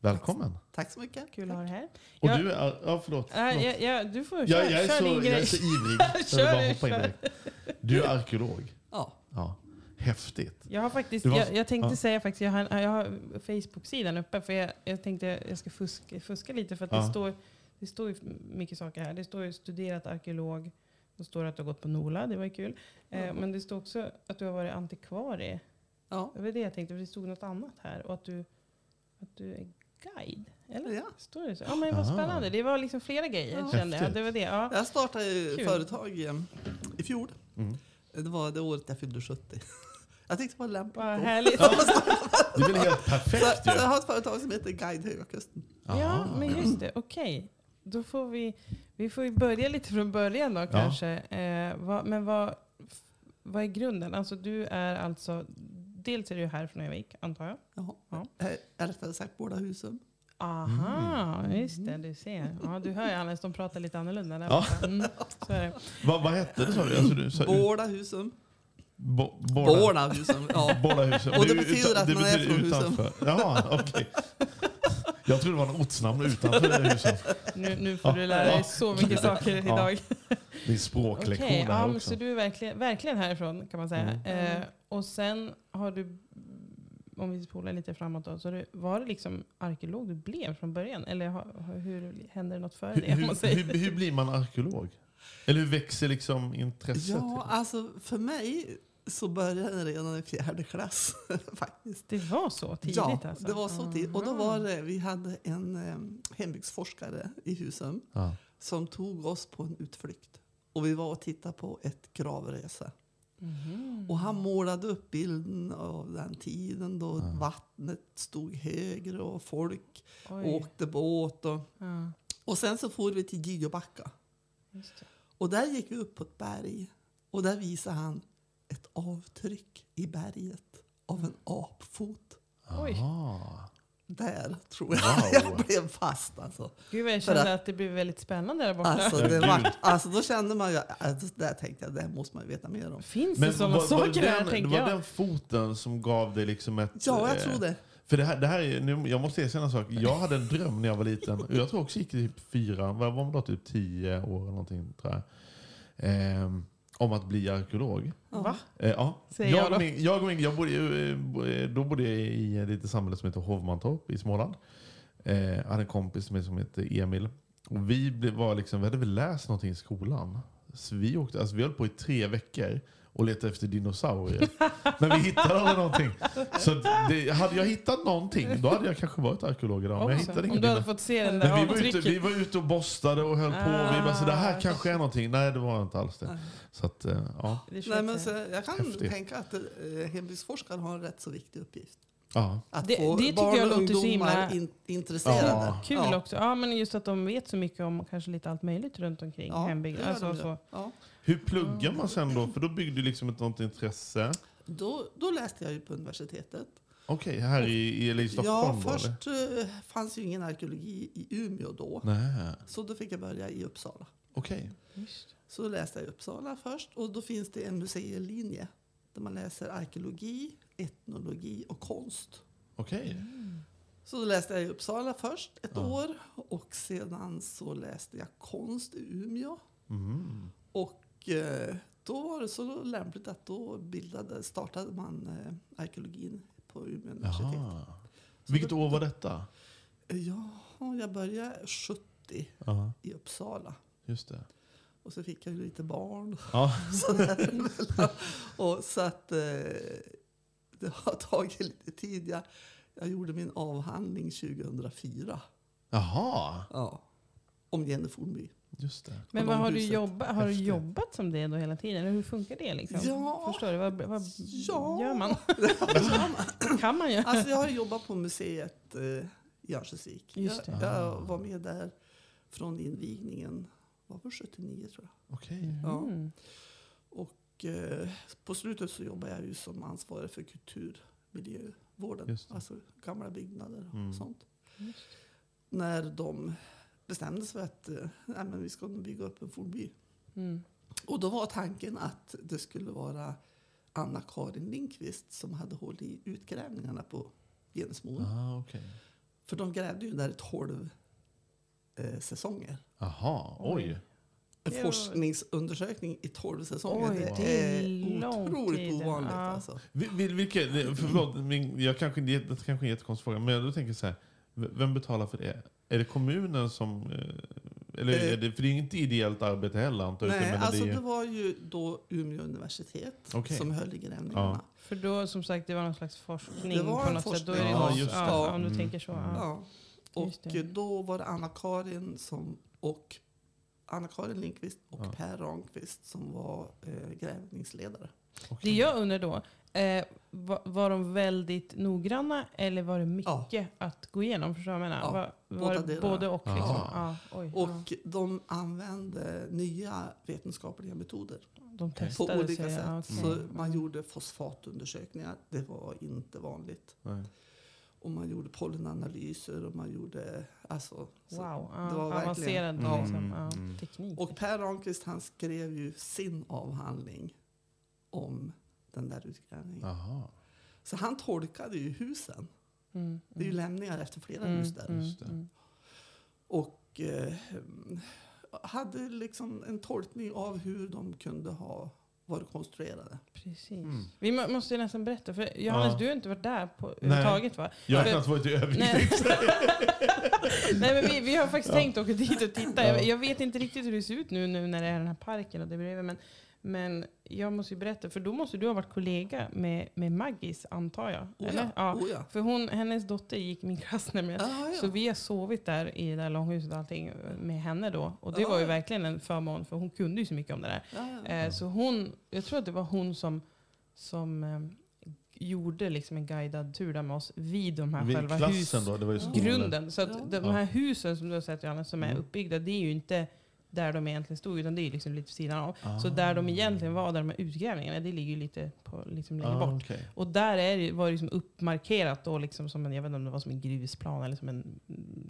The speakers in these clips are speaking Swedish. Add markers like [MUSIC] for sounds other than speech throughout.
Välkommen. Tack så mycket. Kul att ha dig här. Och Ja, du är... Ja, förlåt. äh, förlåt. ja, ja, du får Jag, köra, jag, är kör så, din jag är så ivrig. [LAUGHS] Jag Kör vill bara du, hoppa in kör. direkt. Du är arkeolog. Ja. Ja. Häftigt. Jag har faktiskt, var- jag, jag tänkte ja. säga faktiskt, jag har, jag har Facebook-sidan uppe för jag, jag tänkte jag ska fuska, fuska lite för att Ja. det står det står ju mycket saker här. Det står ju studerat arkeolog. Det står att du har gått på NOLA, det var ju kul. Eh, men det står också att du har varit antikvarie. Ja. Det var det jag tänkte, för det stod något annat här. Och att du, att du är guide. Eller? Ja. Står det så? Ja men vad spännande. Det var liksom flera grejer Ja. kände jag. Det var det. Ja. Jag startade ju Kul. företag eh, i fjol. Mm. Det var det året jag fyllde 70. Jag tyckte det var lämpligt Vad härligt. [LAUGHS] Det är väl helt Så, perfekt så ju. jag har ett företag som heter Guide Höga Kusten. Ja, men just det. Okej. Då får vi, vi får ju börja lite från början då kanske. Eh, vad, men vad, vad är grunden? Alltså du är alltså, dels är du här från Övik antar jag. Ja. Ja. Eh, Eller rättare sagt båda husen. Aha, just det. Du ser. Ja, du hör ju Alice, de pratar lite annorlunda där Ja. mm, Så är det. Vad, vad hette det sa du? Alltså, du sa, Båda husen. bo, båda, Båda husen. Ja. [LAUGHS] båda husen. Och det är betyder att man är betyder från husen. utanför. Jaha, okej. Jag trodde det var en ortsnamn utanför husen. Nu, nu får Ja. du lära dig så mycket saker Ja. idag. Det är språklektion Okej, det ja, här också. så du är verkligen, verkligen härifrån kan man säga. Mm. Eh, och sen har du, om vi spolar lite framåt då, så det, var det liksom arkeolog du blev från början? Eller har, har- hur hände det något före Hur, det? Hur, hur, hur blir man arkeolog? Eller hur växer liksom intresset? ja, alltså för mig så började det redan i fjärde klass [LAUGHS] faktiskt. Det var så tidigt ja, alltså? det var så tidigt. Och då var det, vi hade en um, hembygdsforskare i Husum Ja. som tog oss på en utflykt. Och vi var och tittade på ett gravrese. Mhm. Och han målade upp bilden av den tiden då vattnet stod högre och folk Oj. åkte båt. Och, Ja, och sen så for vi till Giobacka. Och där gick vi upp på ett berg. Och där visade han ett avtryck i berget av en apfot. Oj. Där tror jag Wow. [LAUGHS] jag blev fast. Alltså. Gud vad jag kände att- att det blev väldigt spännande där borta. Alltså, det var, alltså, då kände man ju, alltså, där tänkte jag, det måste man ju veta mer om. Finns det sådana saker här, den, det tänker var jag? den foten som gav dig liksom ett... Ja, jag eh, tror det. För det här, det här är, nu, jag måste erkänna en sak. Jag hade en dröm när jag var liten. Jag tror också gick i typ fyra, vad var man då? Typ tio år eller någonting tror jag. Ehm, om att bli arkeolog. Va? Eh, ja. Säger jag jag, då. och min, jag, och min, jag bodde, eh, eh, då bodde jag i ett litet samhälle som heter Hovmantorp i Småland. Eh, jag hade en kompis med som heter Emil. Och vi, blev, var liksom, vi hade väl läst någonting i skolan. Så vi, åkte, alltså vi höll på i tre veckor och letade efter dinosaurier. Men vi hittade aldrig någonting. Så det, hade jag hittat någonting, då hade jag kanske varit arkeolog idag. Men jag hittade Om du hade fått se den där men vi var, ute, vi var ute och borstade och höll på. Och vi bara, så det här Ah, kanske är någonting. Nej, det var inte alls det. Så att, eh, ja. Nej, men så, jag kan Häftigt. tänka att eh, hembygdsforskaren har en rätt så viktig uppgift. ja. Att Det- få det tycker barn jag och ungdomar himla- in, intresserade. Ja. Kul ja. också. Ja, men just att de vet så mycket om kanske lite allt möjligt runt omkring Ja, hembygd. det gör Alltså, så. Ja. Hur pluggar man sen då? För då byggde du liksom ett något intresse. Då, då läste jag ju på universitetet. Okej, här i, i, i Stockholm Ja, först eh, fanns ju ingen arkeologi i Umeå då. Nej, Så då fick jag börja i Uppsala. okej. Just. Så då läste jag i Uppsala först. Och då finns det en museilinje. Där man läser arkeologi, etnologi och konst. Okej. Så då läste jag i Uppsala först ett Ja. år. Och sedan så läste jag konst i Umeå. Mm. Och då var det så lämpligt att då bildade, startade man eh, arkeologin på Umeå universitet. Jaha. Så Vilket år var detta? Ja, jag började 70 Ja, i Uppsala. just det. Och så fick jag lite barn. Ja. [LAUGHS] Och så att eh, det har tagit lite tid. Jag, Jag gjorde min avhandling 2004. Jaha, Ja. Om Jenny Fornby. Just det. Men vad har, du jobba, har du jobbat som det då hela tiden? Eller hur funkar det? Liksom? Ja. Förstår du? Vad, vad Ja. gör man? [LAUGHS] kan man göra? Alltså jag har jobbat på museet eh, i Örnsköldsvik. Just Jag, jag var med där från invigningen. Var det 79 tror jag. Okej. Ja. Mm. Och eh, på slutet så jobbar jag ju som ansvarig för kulturmiljövården. Alltså gamla byggnader och Mm. sånt. När de bestämde sig för att eh, nej, men vi ska bygga upp en fornby. Mm. Och då var tanken att det skulle vara Anna-Karin Lindqvist som hade hållit i utgrävningarna på Genesmoen. Ah, okej. För de grävde ju där i 12 eh, säsonger. Jaha, oj. En Det var- forskningsundersökning i 12 säsonger. Oj, det, det är är lång otroligt ovanligt. Ja. Alltså. Vil- vil- Vilka, det- förlåt, min, jag kanske, det det kanske är en jättekonstig fråga, men jag tänker så här. Vem betalar för det? Är det kommunen som... eh, Eller Eh, är det, för det är inget ideellt arbete heller antar jag. Nej, alltså det det var ju då Umeå universitet Okej. som höll i grävningarna. För då, som sagt, det var någon slags forskning Det var på något sätt. Då är det forskning. Ja, just det. ja, om du Mm. tänker så. Ja. Ja. Och då var det Anna-Karin som, och Anna-Karin Lindqvist och Ja. Per Ramqvist som var eh, grävningsledare. Det okej. jag undrar då, eh, var, var de väldigt noggranna eller var det mycket Ja. att gå igenom? Förstår jag menar? Ja, var, var båda det både och? Liksom? Ja. Oj, ja. Och de använde nya vetenskapliga metoder De på testade olika sig. sätt. Ja, okej. Så man gjorde fosfatundersökningar. Det var inte vanligt. Nej. Och man gjorde pollenanalyser och man gjorde... Alltså, så- Wow, det var verkligen- avancerad Ja. liksom, Mm, ja, mm. teknik. Och Per Ramqvist han skrev ju sin avhandling om den där utgrävningen. Jaha, Så han tolkade ju husen. Mm, Det är ju mm. lämningar efter flera Mm, hus där. mm, Just det. mm. Och eh, hade liksom en tolkning av hur de kunde ha varit konstruerade. Precis. Mm. Vi må, måste ju nästan berätta, för Johannes Ja. du har inte varit där på, överhuvudtaget va? jag har knappt varit i Övik. Nej. [LAUGHS] Nej men vi, vi har faktiskt tänkt åka dit och titta. Jag, Ja. jag vet inte riktigt hur det ser ut nu, nu när det är den här parken och det bredvid. Men, men jag måste ju berätta, för då måste du ha varit kollega med, med Maggis, antar jag? Oh Eller? ja, Ja. oh ja. För hon, hennes dotter gick min klass nämligen. Ah, ja. Så vi har sovit där i det där långhuset och allting med henne då. Och det Ja, var ju ja. verkligen en förmån, för hon kunde ju så mycket om det där. Ja. Eh, så hon, jag tror att det var hon som, som eh, gjorde liksom en guidad tur där med oss vid de här Vid själva klassen hus, då? Det var ju skolan. grunden. Så att Ja. de här husen som du har sett Johannes, som är Mm. uppbyggda, det är ju inte där de egentligen stod, utan det är liksom lite vid sidan av. Så Ah. där de egentligen var, där de här utgrävningarna, det ligger ju lite på, liksom längre Ah, bort. okej. Och där är det, var det liksom uppmarkerat då, liksom som en, jag vet inte om det var som en grusplan eller som en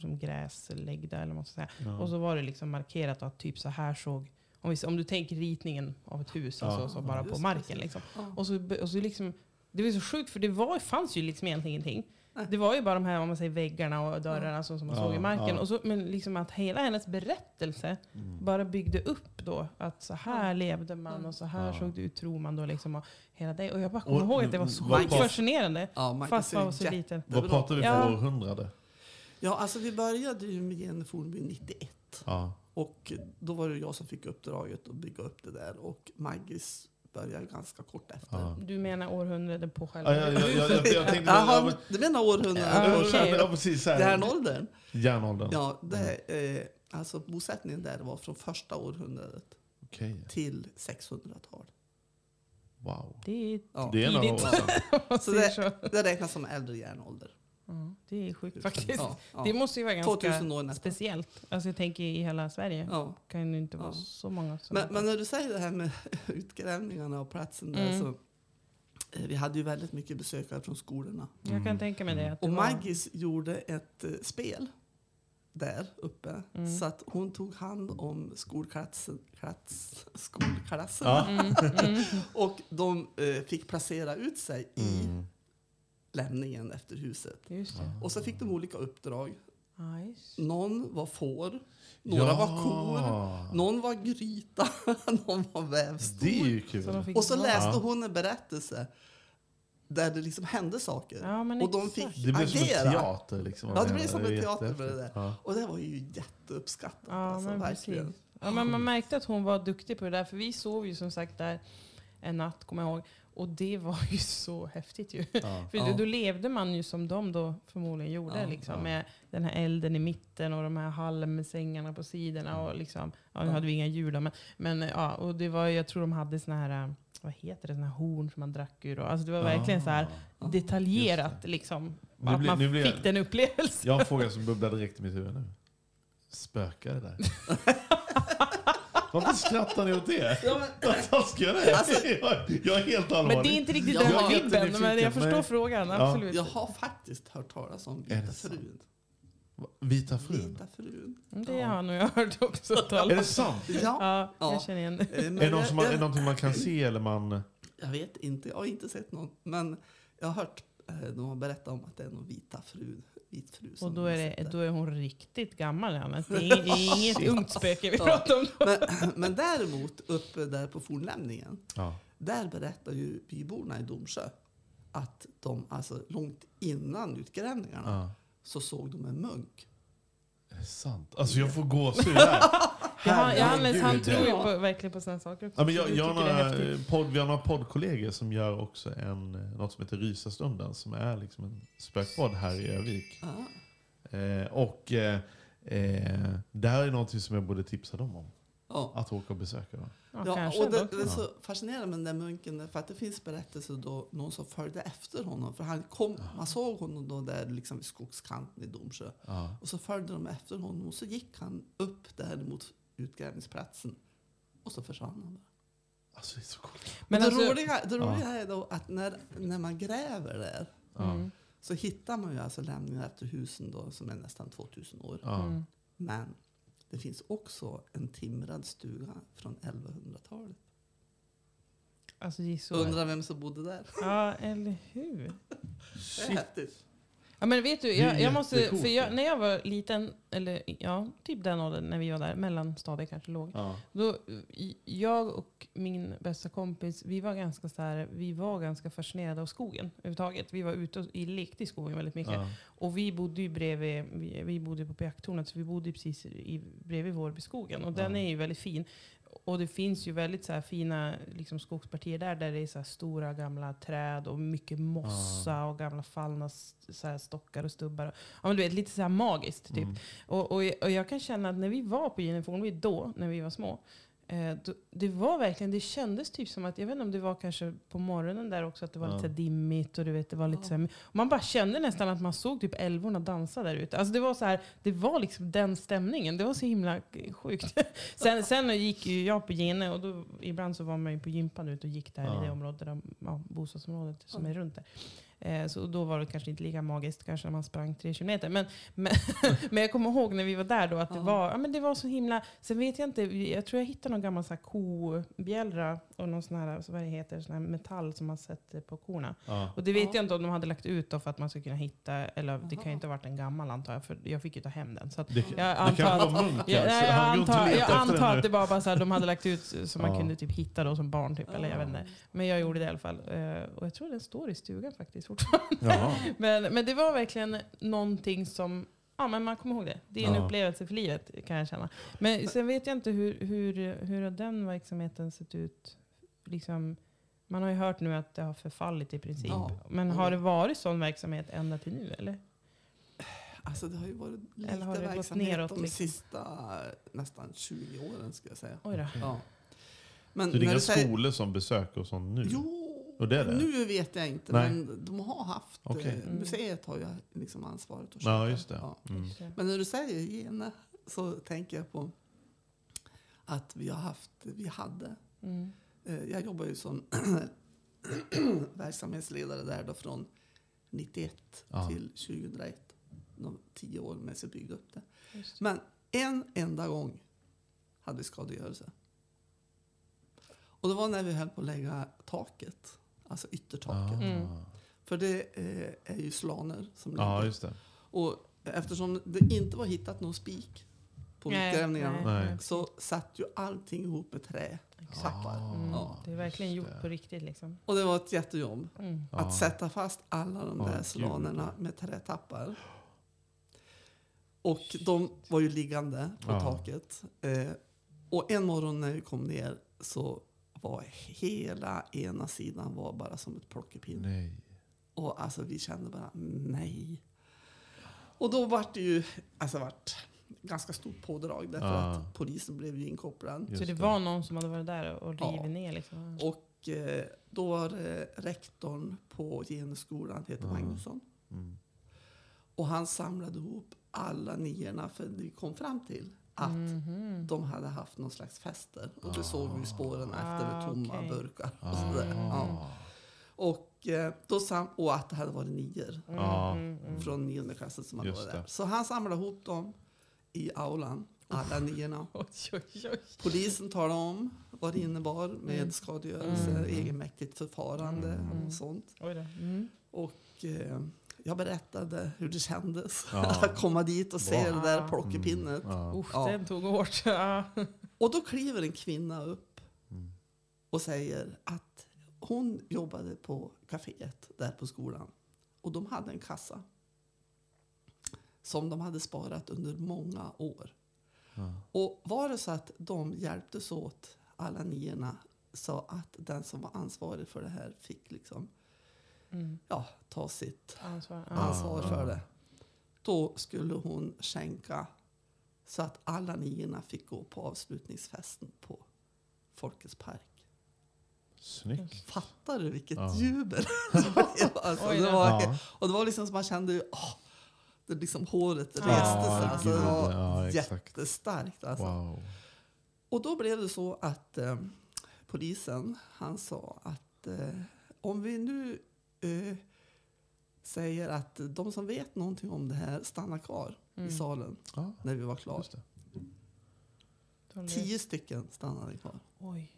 som gräsläggda eller vad man ska säga. Ja. Och så var det liksom markerat att typ så här såg, om, vi, om du tänker ritningen av ett hus, alltså, så bara på marken. Liksom. Och så, och så liksom, det var så sjukt för det var, fanns ju liksom egentligen ingenting. Det var ju bara de här om man säger, väggarna och dörrarna som, som man Ja, såg i marken. ja. Och så, men liksom att hela hennes berättelse Mm. bara byggde upp då att så här levde man och så här Ja. såg det ut tror man då. Liksom, och, hela det. och jag bara kommer ihåg att det var så vad fascinerande. Ja, Fast man var så liten. Vad pratar vi för Ja. århundrade? Ja, alltså vi började ju med Jenny Fornby 91. Ja. Och då var det jag som fick uppdraget att bygga upp det där. Och Maggis började ganska kort efter. Ja. Du menar århundraden på själva Ja, jag, jag, jag, jag, jag tänkte... [LAUGHS] Men- du menar århundradet? Ja, okej. ja, precis. här. Järnåldern? Järnåldern. Ja, det, eh, alltså bosättningen där var från första århundradet Okej. till 600-tal. Wow. Det är Ja. Det är några år tidigt. sedan. [LAUGHS] om man Så det, det räknas som äldre järnålder. Ja, det är sjukt faktiskt. Ja, ja. Det måste ju vara ganska 2000 år nästan. speciellt. Alltså jag tänker i hela Sverige. Ja. kan ju inte vara Ja. så många som... Men, men när du säger det här med [LAUGHS] utgrävningarna och platsen där Mm. så eh, vi hade ju väldigt mycket besökare från skolorna. jag kan tänka mig det. Att det Och var, Maggis gjorde ett eh, spel där uppe. Mm. Så att hon tog hand om skolklassen, klass, skolklassen. Ja. Mm, mm, [LAUGHS] Och de eh, fick placera ut sig i Mm. Lämningen efter huset. just det. Och så fick de olika uppdrag. Just. Någon var får, några Ja. var kor, någon var gryta, [LAUGHS] någon var vävstol. Det är ju Så kul. fick Och så läste Ja. hon en berättelse där det liksom hände saker. Ja, men och de fick Det blir som en agera. teater. Liksom. Ja, det blir som en teater med det där. Ja. Och det var ju jätteuppskattat. Ja, alltså, men verkligen. Ja, men man märkte att hon var duktig på det där. För vi sov ju som sagt där en natt, kommer jag ihåg. Och det var ju så häftigt ju. Ja. För Ja. då levde man ju som de då förmodligen gjorde. Ja, liksom, ja. Med den här elden i mitten och de här halmsängarna på sidorna. Och liksom, ja, nu Ja. hade vi inga djur då, men, men ja, och det var, jag tror de hade såna här, vad heter det, såna här horn som man drack ur. Och, alltså det var verkligen så här Ja. detaljerat. Liksom, Nu att blir- man nu blir jag- fick den upplevelsen. Jag har en fråga som bubblar direkt i mitt huvud nu. Spökar det där? [LAUGHS] Varför skrattar ni åt det? Ja, Vad taskiga är. Alltså- jag, jag är helt allvarlig. Men det är inte riktigt Jag den vibben, men jag förstår men- frågan. Ja. Absolut. jag har faktiskt hört talas om Är Vita frun. Vita frun? Vita frun. Mm, Det har nog jag hört också. Är talas det sant? Ja. Ja, jag Ja. känner igen det. eh, Är det, någon jag- som man, är det någonting man kan se eller man... Jag vet inte, jag har inte sett någon. Men jag har hört eh, de har berättat om att det är någon vita fru, vit fru som Och då är, det, då är hon riktigt gammal. Johannes. Det är inget, det är inget ungt spöke vi Ja. pratar om. Då. Men, men däremot uppe där på fornlämningen, Ja. där berättar ju byborna i Domsjö att de, alltså långt innan utgrävningarna, ja. så såg de en munk. Är det sant? Alltså jag får gåshud här. [LAUGHS] Johan- Johannes han Herregud. tror ju Ja. på, verkligen på sådana saker också. Ja, men jag, jag är några, podd, vi har några poddkollegor som gör också en, något som heter Rysastunden som är liksom en spökpodd här i Övik. Ah. Eh, och eh, eh, det här är någonting som jag borde tipsa dem om. Ja. Att åka och besöka. Ja, Ja, och det, det är så fascinerande med den där munken för att det finns berättelser då någon som följde efter honom. För han kom, man såg honom då där liksom vid skogskanten i Domsjö. Ja. Och så följde de efter honom och så gick han upp där mot utgrävningsplatsen. Och så försvann han. bara. Alltså det är så coolt. Men Men det, alltså, roliga, det roliga är då att när, när man gräver där. Mm. så hittar man ju alltså lämningar efter husen då som är nästan 2000 år. Mm. Men det finns också en timrad stuga från 1100-talet. Alltså. Undrar vem som bodde där? Ja, eller hur? Det är Shit. Ja, men vet du, jag, jag måste, för jag, ja. när jag var liten, eller ja, typ den åldern när vi var där, mellanstadiet kanske låg. Ja. Då, jag och min bästa kompis, vi var ganska, så här, vi var ganska fascinerade av skogen överhuvudtaget. Vi var ute och i- lekte i skogen väldigt mycket. Ja. Och vi bodde ju bredvid, vi, vi bodde på jakttornet, så vi bodde precis i, bredvid Vårbyskogen. Och den Ja. är ju väldigt fin. Och det finns ju väldigt så fina liksom, skogspartier där, där det är så stora gamla träd och mycket mossa och gamla fallna så stockar och stubbar. Ja, men du vet, lite så här magiskt typ. Mm. Och, och, och jag kan känna att när vi var på Gine Fornby då, när vi var små, det var verkligen, det kändes typ som att, jag vet inte om det var kanske på morgonen där också, att det var Ja. lite dimmigt och du vet, det var lite Ja. så här, man bara kände nästan att man såg typ älvorna dansa där ute. Alltså det var så här, det var liksom den stämningen. Det var så himla sjukt. [LAUGHS] sen, sen gick ju jag på Gene och då, ibland så var man ju på gympan ute och gick där Ja. i det området, där, ja, bostadsområdet som Ja. är runt där. Eh, så då var det kanske inte lika magiskt kanske när man sprang tre kilometer. Men, men, [LAUGHS] men jag kommer ihåg när vi var där då att det, var, ja, men det var så himla... Sen vet jag inte, jag tror jag hittade någon gammal så här kobjällra och någon sån här, så vad det heter, sån här metall som man sätter på korna. Ja. Och det vet Ja. jag inte om de hade lagt ut då för att man skulle kunna hitta, eller det kan ju inte ha varit en gammal antar jag, för jag fick ju ta hem den. Så att, Det, jag det antar kanske att- var munken. jag, så jag, antar, jag antar att det var bara så här, de hade lagt ut så man Ja. kunde typ hitta då som barn. Typ, eller jag vet inte. Men jag gjorde det i alla fall. Eh, Och jag tror den står i stugan faktiskt fortfarande. Jaha. [LAUGHS] Men, men det var verkligen någonting som, ja men man kommer ihåg det. Det är en Ja. upplevelse för livet kan jag känna. Men sen vet jag inte hur, hur, hur har den verksamheten sett ut? Liksom, man har ju hört nu att det har förfallit i princip. Ja. Men har det varit sån verksamhet ända till nu eller? Alltså det har ju varit lite Eller har det gått verksamhet neråt, de liksom? sista nästan 20 åren ska jag säga. Oj då. Ja. Men Så det är inga skolor som besöker och sånt nu? Jo, Och det är det? nu vet jag inte. Nej. Men de har haft. Okej. eh, Museet har ju liksom ansvaret att Ja, just det. Ja. Mm. Men när du säger gene så tänker jag på att vi har haft, vi hade. Mm. eh, Jag jobbar ju som [CLEARS THROAT] verksamhetsledare där då från 91 Ja. till 2001. De tio år med sig byggde upp det. Det. Men en enda gång hade vi skadegörelse. Och det var när vi höll på att lägga taket, alltså yttertaket. Ah. Mm. För det eh, är ju slaner som Ja, ligger. just det. Och eftersom det inte var hittat någon spik på Nej, utgrävningarna nej, så satt ju allting ihop med trä. Tappar. Mm. Ja. Det är verkligen gjort på riktigt liksom. Och det var ett jättejobb. Mm. Ja. Att sätta fast alla de Ja, där gud. slanerna med trätappar. Och de var ju liggande på Ja. taket. Eh, och en morgon när vi kom ner så var hela ena sidan var bara som ett plockepinn. Nej. Och alltså vi kände bara nej. Och då vart det ju alltså vart ganska stort pådrag därför Ja. att polisen blev ju inkopplad. Just Så det det. var någon som hade varit där och Ja. rivit ner liksom? Och eh, då var det rektorn på genusskolan, heter Magnusson. Mm. Och han samlade ihop alla niorna för vi kom fram till att Mhm. de hade haft någon slags fester. Och det såg vi spåren efter med Ah, tomma okej. burkar. Och, sådär. Ja. Ah. Och, eh, då sam- och att det hade varit nior Ja. Mm, från nionde klassen som hade Just varit där. Så han samlade ihop dem i aulan, alla [LAUGHS] niorna. Oj, oj, oj. Polisen talade om vad det innebar med skadegörelse, egenmäktigt förfarande och sånt. Oj då. Mm. Och eh, jag berättade hur det kändes Ja. [LAUGHS] att komma dit och se det där plockepinnet. Ja. Usch, Ja. den tog hårt. Ja. Och då kliver en kvinna upp och säger att hon jobbade på kaféet där på skolan. Och de hade en kassa som de hade sparat under många år. Och var det så att de hjälptes åt, alla niorna, så att den som var ansvarig för det här fick liksom, ja, ta sitt Ansvar. Ja. ansvar för det. Då skulle hon skänka så att alla niorna fick gå på avslutningsfesten på Folkets park. Snyggt. Fattar du vilket Ja. jubel? [LAUGHS] [LAUGHS] alltså, Oj det då. var, Ja. Och det var liksom som man kände, åh, det liksom håret reste Ja, sig. Alltså, det var ja, jättestarkt. Alltså. Wow. Och då blev det så att eh, polisen, han sa att eh, om vi nu eh, säger att de som vet någonting om det här stannar kvar i salen Ja, när vi var klara. Tio stycken stannade kvar. Oj.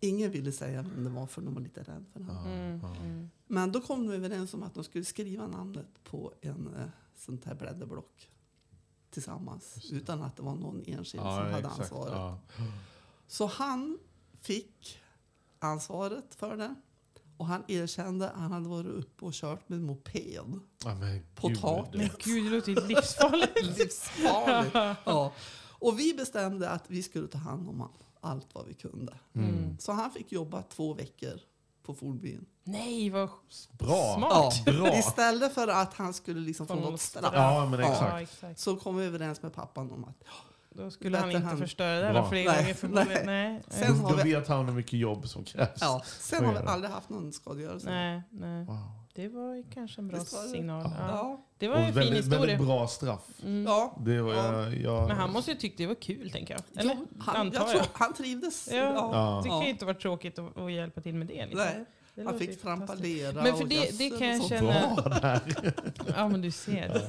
Ingen ville säga vem det var för de var lite rädda för det. Mm, mm. Men då kom de överens om att de skulle skriva namnet på en eh, sånt här blädderblock tillsammans. Utan att det var någon enskild som hade exakt. ansvaret. Ja. Så han fick ansvaret för det. Och han erkände att han hade varit uppe och kört med moped. Ja, men På gud. taket. Men gud, det låter ju livsfarligt. [LAUGHS] Livsfarligt. ja. Och vi bestämde att vi skulle ta hand om allt, allt vad vi kunde. Mm. Så han fick jobba två veckor på Fornbyn. Nej, vad Bra. smart. Bra. Istället för att han skulle liksom få något straff. Ja, men Ja. exakt. Ja, exakt. Så kom vi överens med pappan om att Då skulle han inte han- förstöra det där fler Nej, gånger förmodligen. nej. Nej. Sen har Då vi- vet han hur mycket jobb som krävs. ja, sen har vi aldrig haft någon skadegörelse. Nej, nej. Wow. Det var ju kanske en bra signal. Ja. Ja. Det var en Och fin väldigt, historia. väldigt bra straff. Ja. Det var, Ja. jag, jag, Men han måste ju tyckt det var kul, tänker jag. Eller? Han, Antar jag jag. tror han trivdes. Ja, Ja. Det kan ju inte vara tråkigt att, att hjälpa till med det. Liksom. Nej, Det han fick trampa fantastiskt. lera Men för och det, det kan jag känna... Ja, men du ser.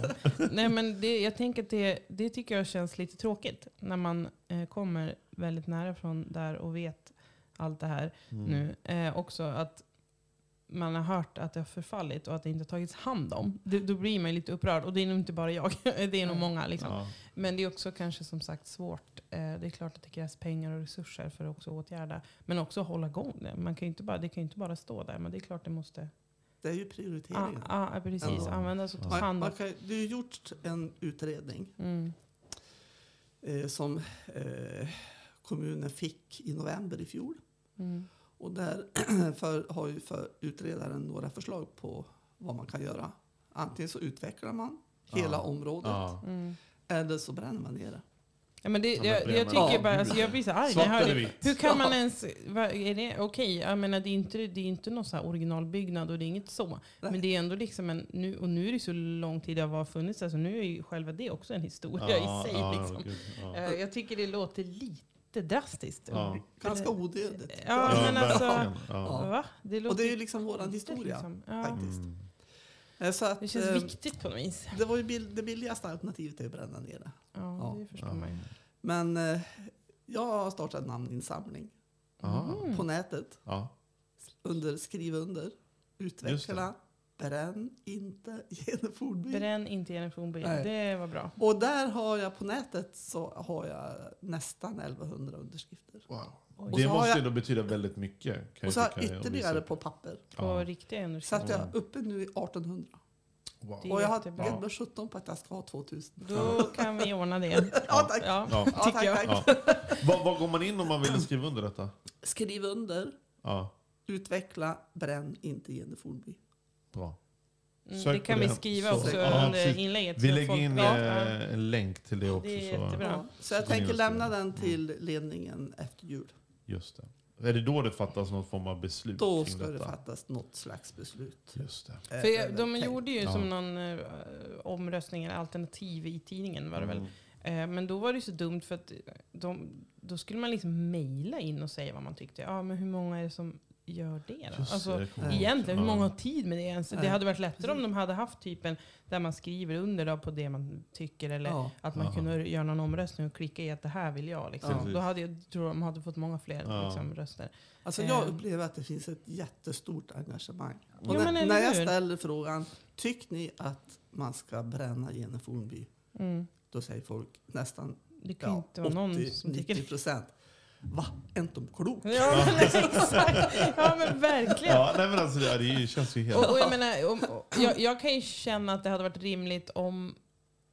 Nej, men det, jag tänker att det, det tycker jag känns lite tråkigt. När man eh, kommer väldigt nära från där och vet allt det här Mm. nu. Eh, också att man har hört att det har förfallit och att det inte har tagits hand om. Det, då blir man lite upprörd. Och det är nog inte bara jag. [LAUGHS] det är nog många. Liksom. Ja. Men det är också kanske som sagt svårt. Eh, det är klart att det krävs pengar och resurser för att också åtgärda. Men också hålla igång det. Man kan ju inte bara, det kan ju inte bara stå där. Men det är klart det måste... Det är ju Ja, prioriteringen. ah, precis. Ja. Användas och Man, hand om. kan, det har gjort en utredning Mm. eh, som eh, kommunen fick i november i fjol. Mm. Och där [CLEARS THROAT] för, har ju för utredaren några förslag på vad man kan göra. Antingen så utvecklar man hela Ja. området Ja. Mm. eller så bränner man ner det. Ja, men det, Ja, men jag, jag tycker Ja, bara, alltså, jag blir så arg när Svart jag hör det. Hur kan man ens, vad, är det okej? Jag menar det är inte, det är inte någon så här originalbyggnad och det är inget så. Nej. Men det är ändå liksom en, nu, och nu är det så lång tid det har funnits där så nu är ju själva det också en historia Ja, i sig. ja, liksom. gud, ja. Eh, Jag tycker det låter lite drastiskt. Ja. Ganska odödligt. Ja, Ja, men alltså. Ja. va? Det låter Och det är ju liksom våran konstigt, historia liksom. Ja. faktiskt. Mm. Eh, Så att, Det känns eh, viktigt på något vis. det var ju bill, det billigaste alternativet är att bränna ner det. Ja, Ja. det förstår man ju. Men eh, jag har startat en namninsamling Ja. på nätet Ja. under skriv under, utveckla, bränn inte [LAUGHS] Genefordby. Bränn inte. Nej. Det var bra. Och där har jag på nätet så har jag nästan 1100 underskrifter. Wow. Och Det så måste jag- ändå betyda väldigt mycket. Kan Och så har jag ytterligare på papper. På Ja. riktiga Så underskrifter. att jag är uppe nu i 1800. Wow. Och jag har gett mig 17 på att jag ska ha 2000. Då kan vi ordna det. [LAUGHS] Ja, tack. Ja, Ja. Ja, tack. Ja. Var, var går man in om man vill skriva under detta? Skriv under, Ja, utveckla, bränn inte Jenny Fornby. Bra. Mm, det kan vi det. skriva Så- också Ja, under precis. inlägget. Vi så lägger in vet. eh, Ja. en länk till det också. Det är så, jättebra. Ja. Så jag Så tänker lämna så. den till ledningen efter jul. Just det. Är det då det fattas någon form av beslut Då ska det detta? fattas något slags beslut. Just det. Eh, För jag, de tänkt. gjorde ju Ja. som någon uh, omröstning, eller alternativ i tidningen var det Mm. väl. Eh, men då var det så dumt för att de, då skulle man liksom mejla in och säga vad man tyckte. Ja, men hur många är det som gör det då? Just alltså, det, Egentligen, hur många Ja. har tid med det ens? Det hade varit lättare om de hade haft typen där man skriver under då på det man tycker. Eller Ja. att man Aha. kunde göra någon omröstning och klicka i att det här vill jag. Liksom. Precis. Då hade jag, tror de hade fått många fler Ja. liksom, röster. Alltså jag Eh. upplever att det finns ett jättestort engagemang. Jo, när, men när jag ställer frågan, tycker ni att man ska bränna Jenny Fornby? Mm. Då säger folk nästan Det kan ja, inte vara någon som tycker 80-90 procent. Va? Är inte de klok? Ja, men exakt. Ja, men verkligen. Ja, nej men alltså, det, det känns ju helt... Och, och jag, menar, om, och, jag, jag kan ju känna att det hade varit rimligt om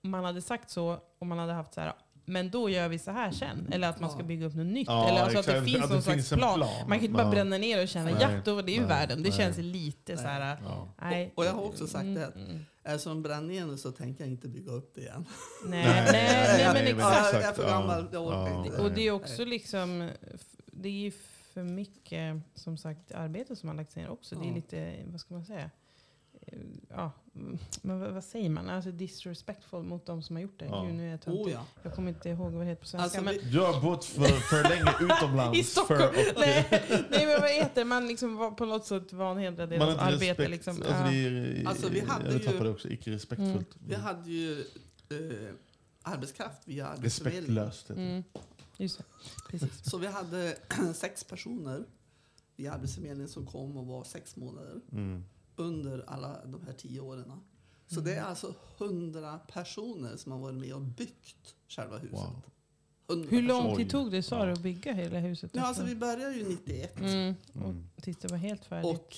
man hade sagt så, om man hade haft så här, men då gör vi så här sen. Eller att man ska bygga upp något nytt. Ja, Eller alltså att det finns Att någon det slags finns plan. plan. Man kan inte bara Ja. bränna ner och känna, Nej. ja, då var det ju Nej. världen. Det Nej. känns lite så här, Ja. nej. Och jag har också sagt Mm, det. mm. Är de bränner igen så tänker jag inte bygga upp det igen. Nej, nej, nej, jag- men nej, men exakt. Ja, jag är för gammal, jag orkar inte. Och det är också liksom, det är ju för mycket, som sagt, arbete som har lagts ner också. Det är lite, vad ska man säga? Ja, mm, men vad, vad säger man? Alltså disrespectful mot de som har gjort det. Ja. Gud, nu är jag. Oh ja. Jag kommer inte ihåg vad det heter på svenska. Alltså, men, Du har bott för, för länge [LAUGHS] utomlands. I Stockholm! För, nej, nej, men vad heter? Man liksom var på något sätt vanhedrad deras inte arbete. respekt. Liksom. Alltså, Ja. är, Alltså, vi hade jag ju- tappade också icke respektfullt. Vi hade ju eh, arbetskraft via Arbetsförmedlingen. Respektlöst. Mm, just det. Precis. Så vi hade [CLEARS THROAT] sex personer via Arbetsförmedlingen som kom och var sex månader Mm. Under alla de här tio åren. Så det är alltså hundra personer som har varit med och byggt själva huset. Wow. 100 Hur lång tid tog det, sa du, att bygga hela huset? Ja, alltså vi började ju 91 mm, och Mm. tills det var helt färdigt. och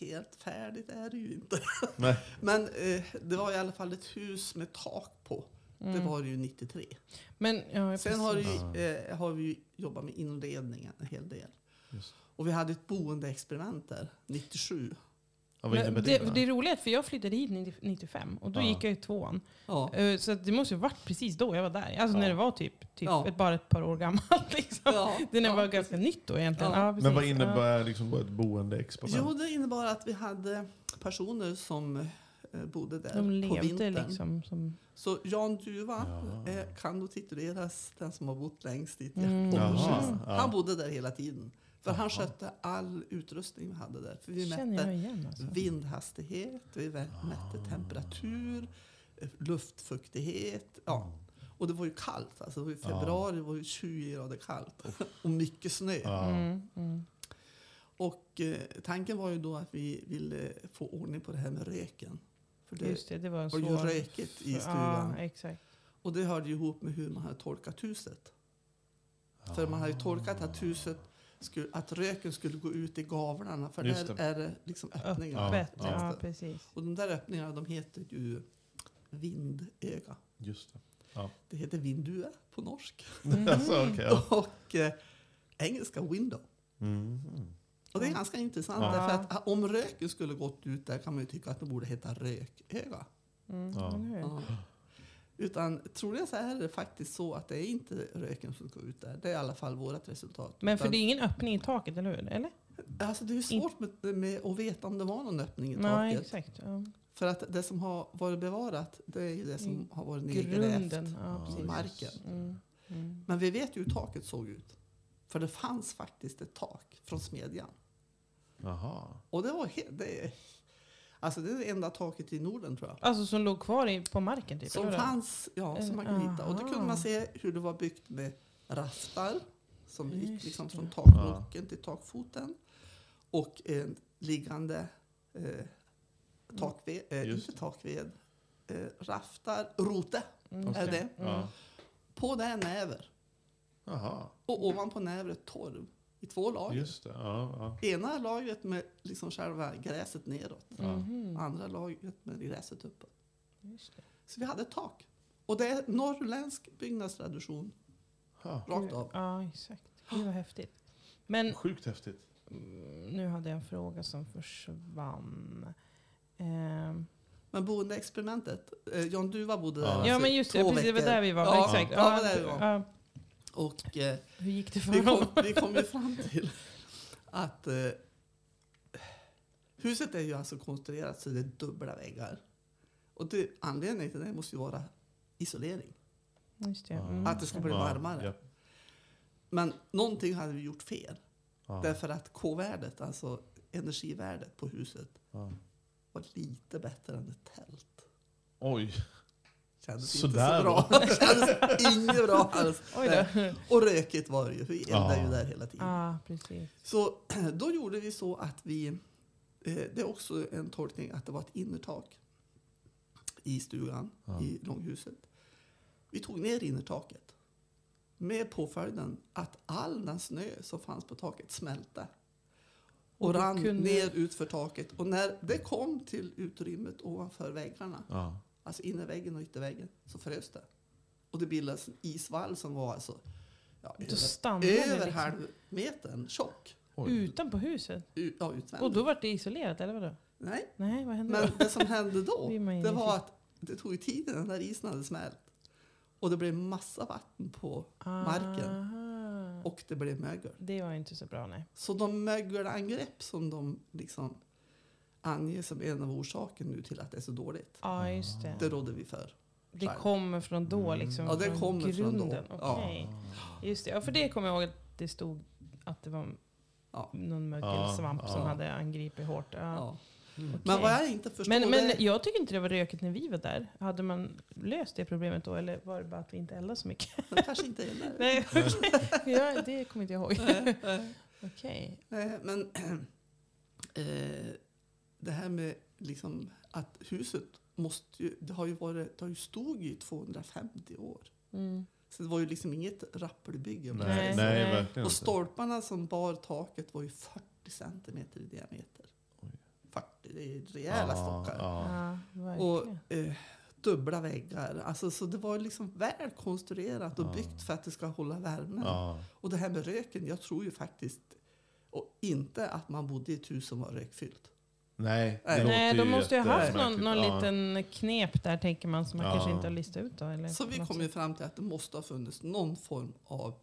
helt färdigt är det ju inte. [LAUGHS] Nej. Men eh, det var i alla fall ett hus med tak på. Det Mm. var det ju 93. Men, ja, Sen har, vi, eh, har vi ju jobbat med inredningen en hel del. Just. Och vi hade ett boendeexperiment där 97. Ja, vad innebär Men det? det, det är roligt, för jag flyttade hit 90 95 och då Ja. gick jag i tvåan. Ja. Eh, Så det måste ju varit precis då jag var där. Alltså Ja. när det var typ, typ Ja. ett, bara ett par år gammalt. [LAUGHS] Liksom. Ja, Det när ja, var ganska nytt då egentligen. Ja. Ja. precis. Men vad innebär liksom ett boendeexperiment? Jo, det innebar att vi hade personer som eh, bodde där De på vintern. liksom som... Så Jan Duva eh, kan då tituleras den som har bott längst dit. Mm. på Jaha, Ålborgshuset. ja. Han bodde där hela tiden. För han Jaha. skötte all utrustning vi hade där. För vi känner mätte igen alltså. vindhastighet, vi vä- mätte temperatur, eh, luftfuktighet. Ja. Och det var ju kallt. Alltså det var ju februari, det var ju 20 grader kallt. [LAUGHS] Och mycket snö. Ja. Mm, mm. Och eh, tanken var ju då att vi ville få ordning på det här med röken. För det, Just det, det var en var ju svår... rökigt i Ja, stugan. exakt. Och det hörde ju ihop med hur man hade tolkat huset. För man hade ju tolkat att huset skulle, att röken skulle gå ut i gavlarna. För Just där det. är det liksom öppningar. Ja, ja, Ja. precis. Och de där öppningarna de heter ju vindöga. Just det. Ja. Det heter vindue på norsk. [LAUGHS] alltså, okej, ja. [LAUGHS] Och eh, engelska window. Mm. Och det är ganska intressant Ja. därför att ah, om röken skulle gått ut där kan man ju tycka att det borde heta rököga. Mm, Ja. Utan troligen så är det faktiskt så att det är inte röken som ska ut där. Det är i alla fall vårt resultat. Men för Utan- det är ingen öppning i taket, eller hur? Eller? Alltså det är ju svårt med, med att veta om det var någon öppning i Nej, taket. exakt. Ja. För att det som har varit bevarat, det är ju det som Mm. har varit nedgrävt. Ja, i marken. Mm, mm. Men vi vet ju hur taket såg ut. För det fanns faktiskt ett tak från smedjan. Jaha. Och det var helt... Det är, alltså det är det enda taket i Norden tror jag. Alltså som låg kvar i, på marken typ? Som eller? fanns, ja, som man kunde hitta. Och då kunde Aha. man se hur det var byggt med raftar som gick Just liksom det. från taknocken till takfoten. Och en liggande eh, takved, eh, Just inte takved, eh, raftar, rote Mm, är det. Ja. På det är näver. Jaha. Och ovanpå nävret torv i två lager. Just det. Ja, ja. Ena lagret med liksom själva gräset neråt. Mhm. Andra lagret med gräset uppåt. Just det. Så vi hade ett tak. Och det är norrländsk byggnadstradition Ja. rakt av. Ja, exakt. Det var häftigt. Men Sjukt häftigt. mm, nu hade jag en fråga som försvann. Ehm, Men boendeexperimentet, eh, John Duva bodde där Ja. alltså ja, men just det. Precis, det var där vi var. Ja, Exakt. ja, det var där vi var. ja. Och eh, Hur gick det för vi, kom, vi kom ju fram till att eh, huset är ju alltså konstruerat så det är dubbla väggar. Och det, anledningen till det måste ju vara isolering. Just det. Ja. Mm. Att det ska bli Ja, varmare. ja. Men någonting hade vi gjort fel. Ja. Därför att K-värdet, alltså energivärdet på huset, Ja. var lite bättre än ett tält. Oj. Kändes Sådär inte så bra. [LAUGHS] Kändes inget bra alls. [LAUGHS] Oj då. Och rökigt var det ju, för vi eldade Ja. ju där hela tiden. Ja, precis. Så [CLEARS THROAT] då gjorde vi så att vi, eh, det är också en tolkning att det var ett innertak i stugan, Ja. i långhuset. Vi tog ner innertaket med påföljden att all den snö som fanns på taket smälte och, Och rann kunde- ner utför taket. Och när det kom till utrymmet ovanför väggarna, Ja. Alltså innerväggen och ytterväggen, så frös det. Och det bildades en isvall som var alltså ja, Då över, över liksom. halvmetern tjock. Utanpå huset? U- Ja, utvändigt. Och då var det isolerat, eller vadå? Nej, Nej, vad hände men då? det som hände då, [LAUGHS] det var att det tog ju tid innan den där isen hade smält. Och det blev massa vatten på marken. Aha. Och det blev mögel. Det var inte så bra, nej. Så de mögelangrepp som de liksom anger som en av orsakerna nu till att det är så dåligt, Ja, just det. det rådde vi för. Det själv. kommer från då, liksom? Ja, det från kommer från då. grunden. Ja. Okej. Just det. Ja, för det kommer jag ihåg att det stod att det var Ja. någon mögelsvamp Ja, som ja. hade angripit hårt. Ja. Ja. okej. Men vad jag inte förstår... men, men jag tycker inte det var rökigt när vi var där. Hade man löst det problemet då? Eller var det bara att vi inte eldade så mycket? [LAUGHS] kanske inte där. Nej, okej. ja, det kommer inte jag ihåg. Okej. Nej, men [CLEARS THROAT] eh, det här med liksom att huset måste ju, det har ju varit, det har ju stod i 250 år. Mm. Så det var ju liksom inget rappelbygge. Nej, nej, verkligen Och stolparna som bar taket var ju 40 centimeter i diameter. 40, det är rejäla Ja, stockar. Ja, Och eh, dubbla väggar. Alltså, så det var liksom väl konstruerat och byggt för att det ska hålla värmen. Och det här med röken, jag tror ju faktiskt och inte att man bodde i ett hus som var rökfyllt. Nej, det Nej. låter Nej, de måste ju ha haft någon, någon Ja. liten knep där, tänker man, som man Ja. kanske inte har listat ut. Då, eller Så vi kom ju fram till att det måste ha funnits någon form av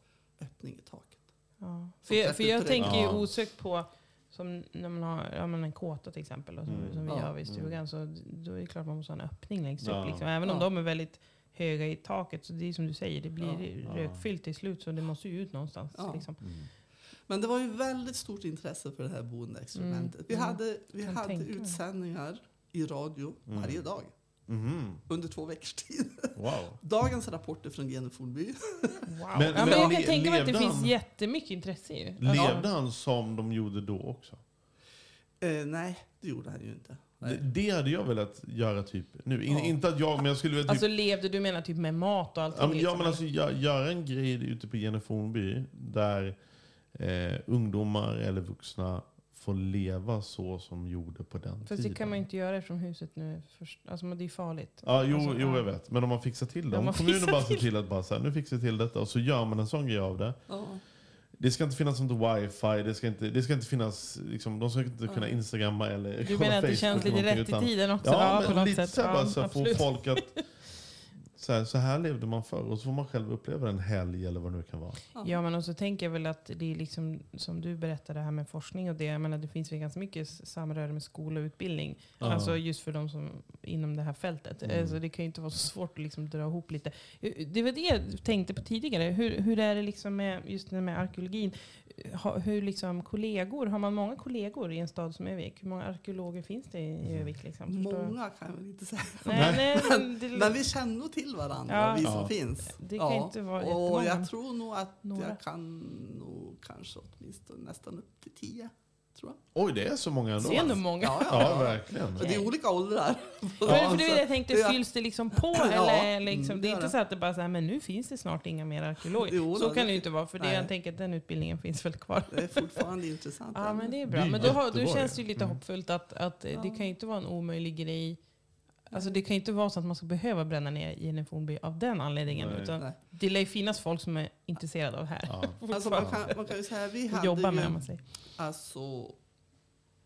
öppning i taket. Ja. För, jag, för jag tänker ju osökt på som när man har ja, men en kåta till exempel, och som, Mm. som vi Ja. har vid stugan, så då är det klart man måste ha en öppning längst Ja. upp. Liksom. Även om de är väldigt höga i taket, så det är som du säger, det blir Ja. rökfyllt till slut, så det måste ju ut någonstans. Ja. Liksom. Mm. Men det var ju väldigt stort intresse för det här boendeexperimentet. Mm. Vi Mm. hade, vi Kan hade utsändningar i radio Mm. varje dag Mhm. under två veckors tid. Wow. [LAUGHS] Dagens rapporter från Geneforby. Wow. [LAUGHS] Men- ja, men jag le- kan tänka mig att det finns jättemycket intresse ju. Levde han som de gjorde då också? Eh, nej, det gjorde han ju inte. Det, det hade jag velat göra typ nu. In, Ja. Inte att jag, men jag skulle vilja typ... Alltså levde du menar typ med mat och allting? ja, men, ja, liksom, men alltså, gö- göra en grej ute på Genefonby där eh, ungdomar eller vuxna får leva så som de gjorde på den Fast tiden. det kan man ju inte göra från huset nu. Först. Alltså det är farligt. Ja, jo, Alltså, jo, ja. jag vet. Men om man fixar till det. Ja, Om man kommunen bara ser till- att bara så här, nu fixar vi till detta och så gör man en sån grej av det. Ja. Det ska inte finnas något wifi, det ska inte, det ska inte finnas, liksom, de ska inte kunna instagramma eller Du kolla menar att det Facebook känns lite rätt i tiden också? Ja, på men något lite sätt. så här, bara, så här, få folk att... [LAUGHS] Så här, så här levde man förr och så får man själv uppleva en helg eller vad det nu kan vara. Ja, men och så tänker jag väl att det är liksom, som du berättade här med forskning och det, jag menar det finns väl ganska mycket samröre med skola och utbildning. Ja. Alltså just för de som inom det här fältet. Mm. Alltså det kan ju inte vara så svårt att liksom dra ihop lite. Det var det jag tänkte på tidigare. Hur, hur är det liksom med just det med arkeologin? Ha, hur liksom kollegor, har man många kollegor i en stad som Övik? Hur många arkeologer finns det i Övik? Liksom? Många kan jag väl inte säga. [LAUGHS] Nej, nej, [LAUGHS] men det, Men vi känner nog till varandra, Ja. vi som Ja. finns. Det kan inte vara Och jag tror nog att Några. jag kan nog kanske åtminstone nästan upp till tio. Tror jag. Oj, det är så många ändå. Det är ändå många. Ja, ja. Ja, verkligen. Det är olika åldrar. För, för det är det jag tänkte, Ja. fylls det liksom på? Ja, eller mm, liksom, det det är gör inte det. så att det bara så här, men nu finns det snart inga mer arkeologer. Jo, så kan det ju inte vara, för det jag tänker att den utbildningen finns väl kvar. Det är fortfarande intressant. Ja, men det är bra. Men då, har, då känns det ju. ju lite Mm. hoppfullt att, att eh, det kan ju inte vara en omöjlig grej. Alltså det kan ju inte vara så att man ska behöva bränna ner Jenny Fornby av den anledningen. Nej. Utan Nej. det lär ju finnas folk som är intresserade av det här. Ja. [LAUGHS] Alltså man, kan, man kan ju säga vi hade jobba med ju man säger. alltså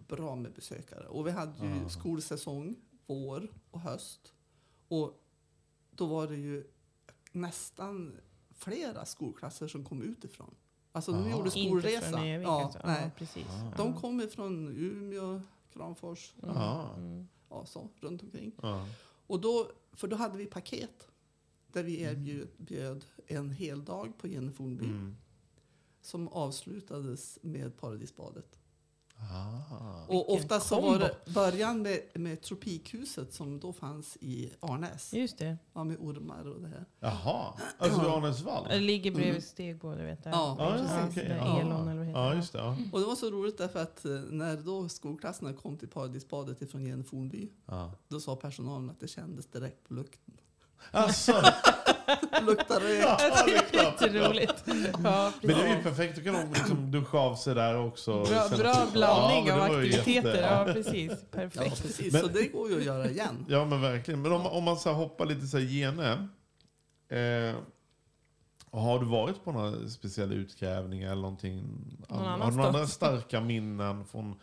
bra med besökare. Och vi hade ju Ja. skolsäsong, vår och höst. Och då var det ju nästan flera skolklasser som kom utifrån. Alltså de Aha. gjorde Inte skolresa. ja, alltså. nej. Ja, precis. De Ja. kom från Umeå, Kramfors, Ja. Mm. Ja, så, runt omkring. Ja. Och då, för då hade vi paket där vi Mm. erbjöd bjöd en hel dag på Jenny Fornby Mm. som avslutades med Paradisbadet. Ah. Och ofta så var det början med, med Tropikhuset som då fanns i Arnäs. Just det. Ja, med ormar och det här. Jaha, alltså vid Arnäsvall? Det ligger bredvid Stegbro, du vet. Där. Ja, Ja, precis. ja, okej. Där Ja. Elon eller vad heter Ja, det? just det. Ja. Och det var så roligt därför att eh, när då skolklasserna kom till Paradisbadet ifrån Jenny Fornby, Ja. då sa personalen att det kändes direkt på lukten. Alltså, [LAUGHS] Luktar rök. ja, det är. Jätteroligt. Ja, Men det är ju perfekt, då kan liksom duscha av sig där också. Bra, bra blandning Ja, av det aktiviteter. jätte- Ja, precis. Ja, Perfekt. precis. Men- Så det går ju att göra igen. Ja men verkligen. Men om, om man så här hoppar lite så här gene. Eh, har du varit på några speciella utgrävningar eller någonting? Någon har du några andra starka minnen från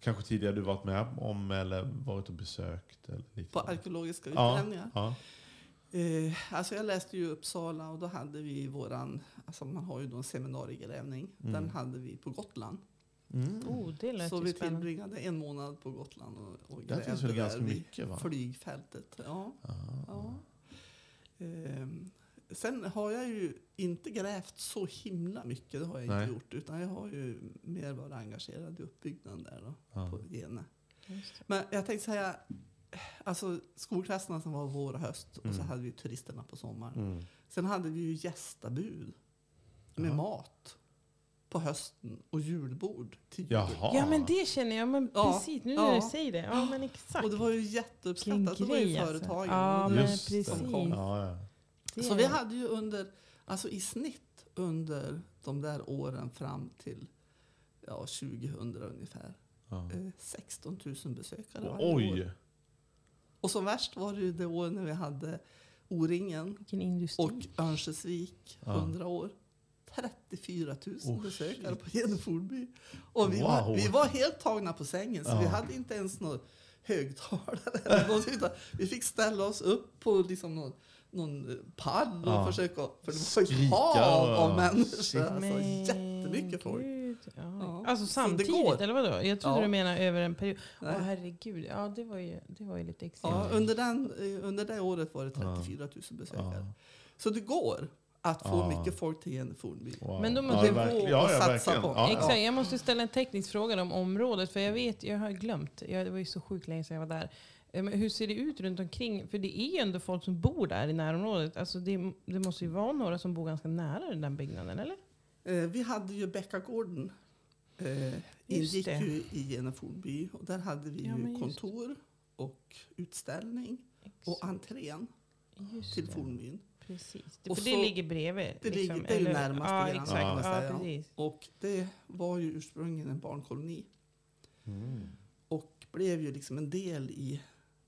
kanske tidigare du varit med om eller varit och besökt? Eller På arkeologiska ja, utgrävningar. ja. Eh, alltså jag läste ju i Uppsala och då hade vi våran, alltså man har ju då en seminariegrävning. Den hade vi på Gotland. Mm. Oh, det lät Så ju vi spännande. tillbringade en månad på Gotland och, och Där finns grävde väl ganska mycket, va? flygfältet. Ja. Ah. ja. Ehm, sen har jag ju inte grävt så himla mycket, det har jag Nej. inte gjort. Utan jag har ju mer varit engagerad i uppbyggnaden där då, Ja. på Gene. Men jag tänkte säga, alltså skolklasserna som var vår och höst och så Mm. hade vi turisterna på sommaren. Mm. Sen hade vi ju gästabud med mat på hösten och julbord till jul. Jaha. Ja, men det känner jag. Men Ja, precis, nu ja. när du säger det. Ja, men exakt. Och det var ju jätteuppskattat. Det var ju alltså. företagen. Ja, Just det. precis. Ja, ja. Det Så vi hade ju under, alltså i snitt under de där åren fram till ja, 2000 ungefär, Ja. eh, 16 000 besökare varje år. Och som värst var det ju det år när vi hade O-ringen och Örnsköldsvik, Ja. 100 år. 34 000 Oh, besökare på Geneforby. Och vi, var, Wow. vi var helt tagna på sängen, så Ja. vi hade inte ens någon högtalare. Eller något, [LAUGHS] utan vi fick ställa oss upp på liksom någon, någon eh, pall och Ja. försöka... För det var ju hav av människor. Alltså, jättemycket folk. Ja. Alltså samtidigt, eller vadå? Jag trodde Ja. du menade över en period. Åh Nej. herregud, ja det var ju, det var ju lite extremt. Ja, under, den, eh, under det året var det 34 000 besökare. Ja. Så det går att få Ja. mycket folk till Geneforby. Wow. Men de ja, måste ja, och ja, satsa verkligen. på. Ja, Exakt, ja. jag måste ställa en teknisk fråga om området. För jag vet, jag har glömt. Jag, det var ju så sjukt länge sedan jag var där. Men hur ser det ut runt omkring? För det är ju ändå folk som bor där i närområdet. Alltså det, det måste ju vara några som bor ganska nära den där byggnaden, eller? Eh, vi hade ju Bäckagården. Eh, ingick det. ju i Geneforby. Och där hade vi Ja, ju kontor och utställning och entrén Just till det, Fornbyn. Precis. Det, Och för så- det ligger bredvid. liksom, Det ligger- det är ju närmast Ja, grann, exakt. Ja, säga. precis. Och det var ju ursprungligen en barnkoloni. Mm. Och blev ju liksom en del i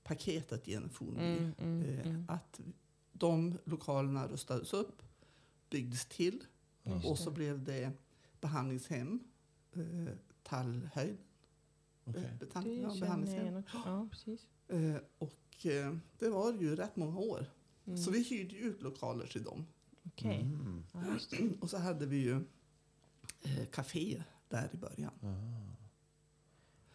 paketet Geneforby. Mm, mm, eh, mm. Att de lokalerna rustades upp, byggdes till Just och så det. blev det behandlingshem, eh, tallhöjd. Okej. eh, betan- Det ja, behandlingshem. Ja, precis. Eh, och eh, det var ju rätt många år. Mm. Så vi hyrde ju ut lokaler till dem. Okej. Mm. [CLEARS THROAT] Och så hade vi ju eh, café där i början.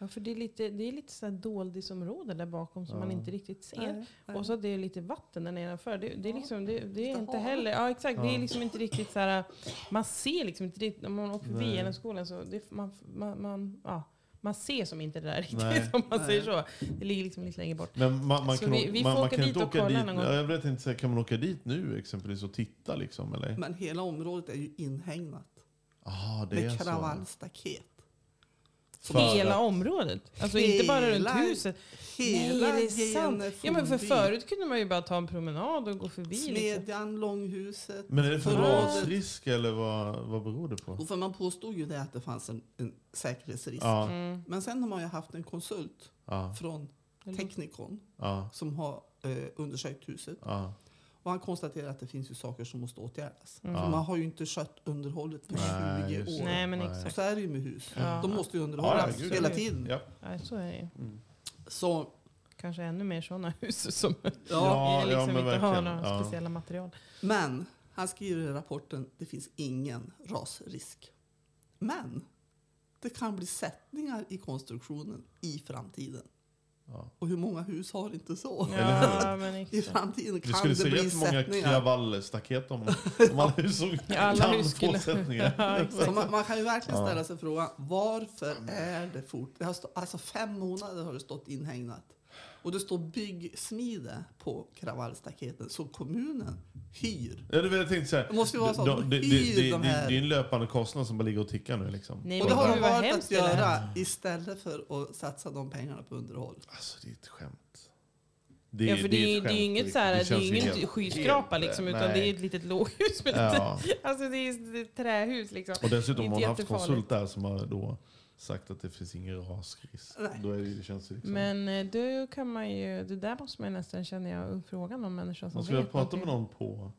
Ja, för det är lite, det är lite så här doldisområde där bakom som man Ja. inte riktigt ser. Nej, nej. Och så det är lite vatten där nedanför. Det, det är, Ja, liksom, det, det är inte heller... Ja, exakt. Det är Ja. liksom inte riktigt så här... Man ser liksom inte riktigt... Om man åker förbi skolan så... Det, man, man, man, ja, man ser som inte det där riktigt, Nej. [LAUGHS] om man säger så. Det ligger liksom lite längre bort. Men man, man Så kan, vi- vi man, får man åka kan dit och åka kolla dit. någon gång. Ja, Jag vet inte, kan man åka dit nu exempelvis och titta liksom? Eller? Men hela området är ju inhägnat Ah, det är med kravallstaket. För Hela att- området? Alltså inte bara runt Hela- huset? Hela Nej, det är sant. Ja, men för förut kunde man ju bara ta en promenad och gå förbi. Liksom. Smedjan, Långhuset. Men är det för rasrisk eller vad, vad beror det på? Och för man påstod ju det att det fanns en, en säkerhetsrisk. Ja, Mm. Men sen har man ju haft en konsult ja, från Teknikon ja, som har eh, undersökt huset. Och han konstaterar att det finns ju saker som måste åtgärdas. Mm. Ja. man har ju inte skött underhållet på Nej, 20 just år. Nej, men Nej. Och exakt. så är det ju med hus. Ja. De måste ju underhållas ja, hela tiden. Ja. Ja, så är det ju. Så Kanske ännu mer sådana [LAUGHS] hus som Ja, [LAUGHS] liksom inte har verkligen. några Ja. speciella material. Men han skriver i rapporten det finns ingen rasrisk. Men det kan bli sättningar i konstruktionen i framtiden. Ja. Och hur många hus har inte så? Ja, men I framtiden Vi kan skulle det se bli rätt många sättningar. kravallstaket om, [LAUGHS] om man såg alla kan hus skulle- få sättningar. [LAUGHS] Ja, man, man kan ju verkligen ställa sig frågan varför är det fort? Det har stå, alltså fem månader har det stått inhägnat. Och det står byggsmide på kravallstaketen. Så kommunen hyr. Ja, det jag tänkte säga. Det måste ju vara så att de det, det, hyr det, de det, här- det är en löpande kostnad som bara ligger och tickar nu. Liksom. Nej, Och det har de valt att det göra istället för att satsa de pengarna på underhåll. Alltså det är ett skämt. Det, Ja, för det, är, ett det är ju inget så här, det, riktigt. är ingen helt- skyskrapa helt- liksom, utan nej. det är ett litet låghus med lite, Ja. [LAUGHS] alltså det är ett trähus liksom. Och dessutom har man haft konsult där som har då sagt att det finns ingen rasrisk. Då är det, det känns det liksom. Men eh, då kan man ju, det där måste man ju nästan känna jag frågan om människor som man skulle vet prata med någon på,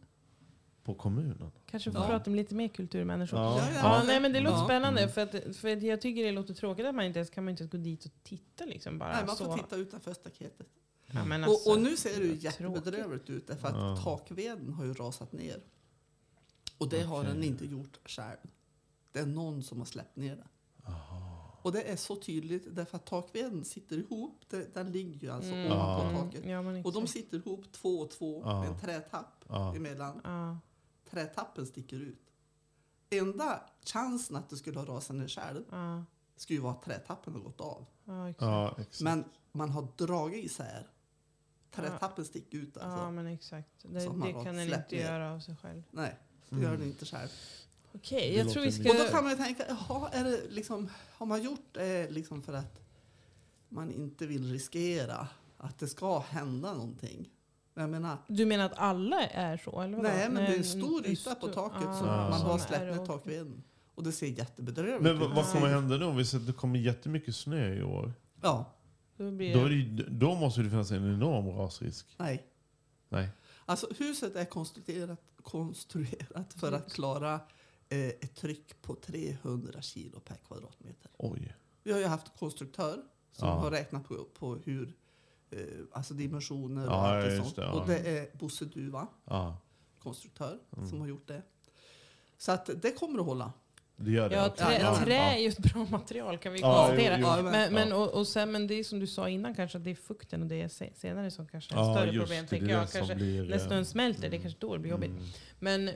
på kommunen. Kanske få Ja. prata med lite mer kulturmänniskor. Ja. Ja, Ja, nej, men det låter Ja. spännande. Mm. För, att, för att jag tycker det låter tråkigt att man inte ens kan man inte gå dit och titta. Liksom, bara Nej, man så. får titta utanför staketet. Ja, men alltså, och, och nu ser det ju jättebedrövligt ut därför att Ja. takveden har ju rasat ner. Och det har Okej. den inte gjort själv. Det är någon som har släppt ner det. Och det är så tydligt därför att takveden sitter ihop. Den ligger ju alltså Mm, ovanpå Ja. taket. Ja, Och de sitter ihop två och två Ja. med en trätapp Ja. emellan. Ja, Trätappen sticker ut. Enda chansen att det skulle ha rasat ner själv ja, skulle ju vara att trätappen har gått av. exakt. Men man har dragit isär. Trätappen sticker ut alltså. Ja, men exakt. Det, det har kan den inte ner. göra av sig själv. Nej, det gör den inte själv. Okej, Det jag tror vi ska... Och då kan man ju tänka, jaha, är det liksom, har man gjort det liksom för att man inte vill riskera att det ska hända någonting? Men Jag menar, Du menar att alla är så? Eller vadå? nej men det är en stor yta på taket ah, som man har släppt och- takveden. Och det ser jättebedrövligt Men ut. vad, vad Det kommer hända nu om vi ser att det kommer jättemycket snö i år? Ja, Då blir Då, det... då måste det finnas en enorm rasrisk. nej. Nej. Alltså huset är konstruerat, konstruerat för att klara ett tryck på 300 kilo per kvadratmeter. Oj. Vi har ju haft konstruktör som Ja. har räknat på, på hur, eh, alltså dimensioner och Ja, allt det sånt. det, ja. Och det är Bosse Duva, Ja, konstruktör, Mm. som har gjort det. Så att det kommer att hålla. det gör det. Ja, trä, Ja, trä är ju ett bra material kan vi Ja, konstatera. jo, jo. Men, men, och, och, sen, men det är som du sa innan kanske, att det är fukten och det är se- senare som kanske är ett Ja, större problem. det, tänker det är jag. det som Kanske, blir, när eh, snön smälter, det är kanske då det blir jobbigt. Mm. Men eh,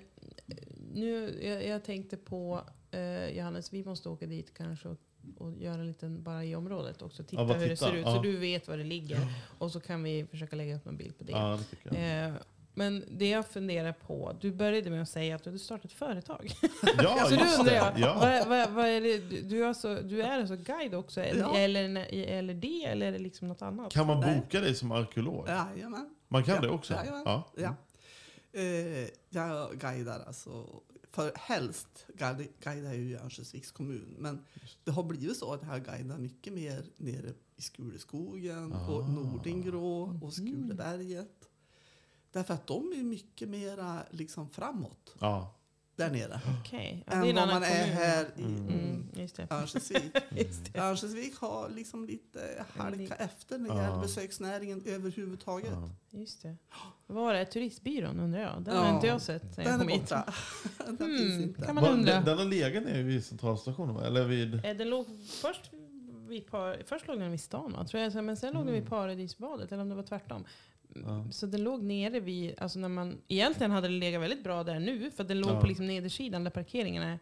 nu, jag, jag tänkte på, eh, Johannes, vi måste åka dit kanske och, och göra en liten, bara i området också. Titta bara hur det titta, ser ut, ja. så du vet var det ligger. Och så kan vi försöka lägga upp en bild på det. Ja, det tycker jag. Eh, men det jag funderar på, du började med att säga att du hade startat ett företag. Ja, [LAUGHS] så just undrar det. jag, Ja. vad, vad, vad är det, du, är alltså, du är alltså guide också? Eller, Ja. eller, eller det, eller är det liksom något annat? Kan man boka dig som arkeolog? Jajamän. Man kan Ja, det också? Ja. Eh, jag guidar alltså, för helst guidar jag ju Örnsköldsviks kommun. Men det har blivit så att jag guidar mycket mer nere i Skuleskogen och Ah. Nordingrå och Skuleberget. Därför att de är mycket mera liksom framåt ja. Där nere. Okej, ja, det är än vad man är kommun. här i Mm, det. Örnsköldsvik. [LAUGHS] Örnsköldsvik har liksom lite halka efter när det Ja. gäller besöksnäringen överhuvudtaget. ja. Just det. Vad var det? Turistbyrån undrar jag. Den Ja, har inte jag sett sen jag Den är kom hit. [LAUGHS] Den Hmm, finns inte. kan man undra. den, den har legat nere vid centralstationen? Eller vid... Eh, Den låg först vid par, först låg den vid stan va? Tror jag, men sen låg den vid Paradisbadet, eller om det var tvärtom. Ja. Så den låg nere vid, alltså när man, egentligen hade den legat väldigt bra där nu, för den låg Ja. på liksom nedersidan där parkeringen är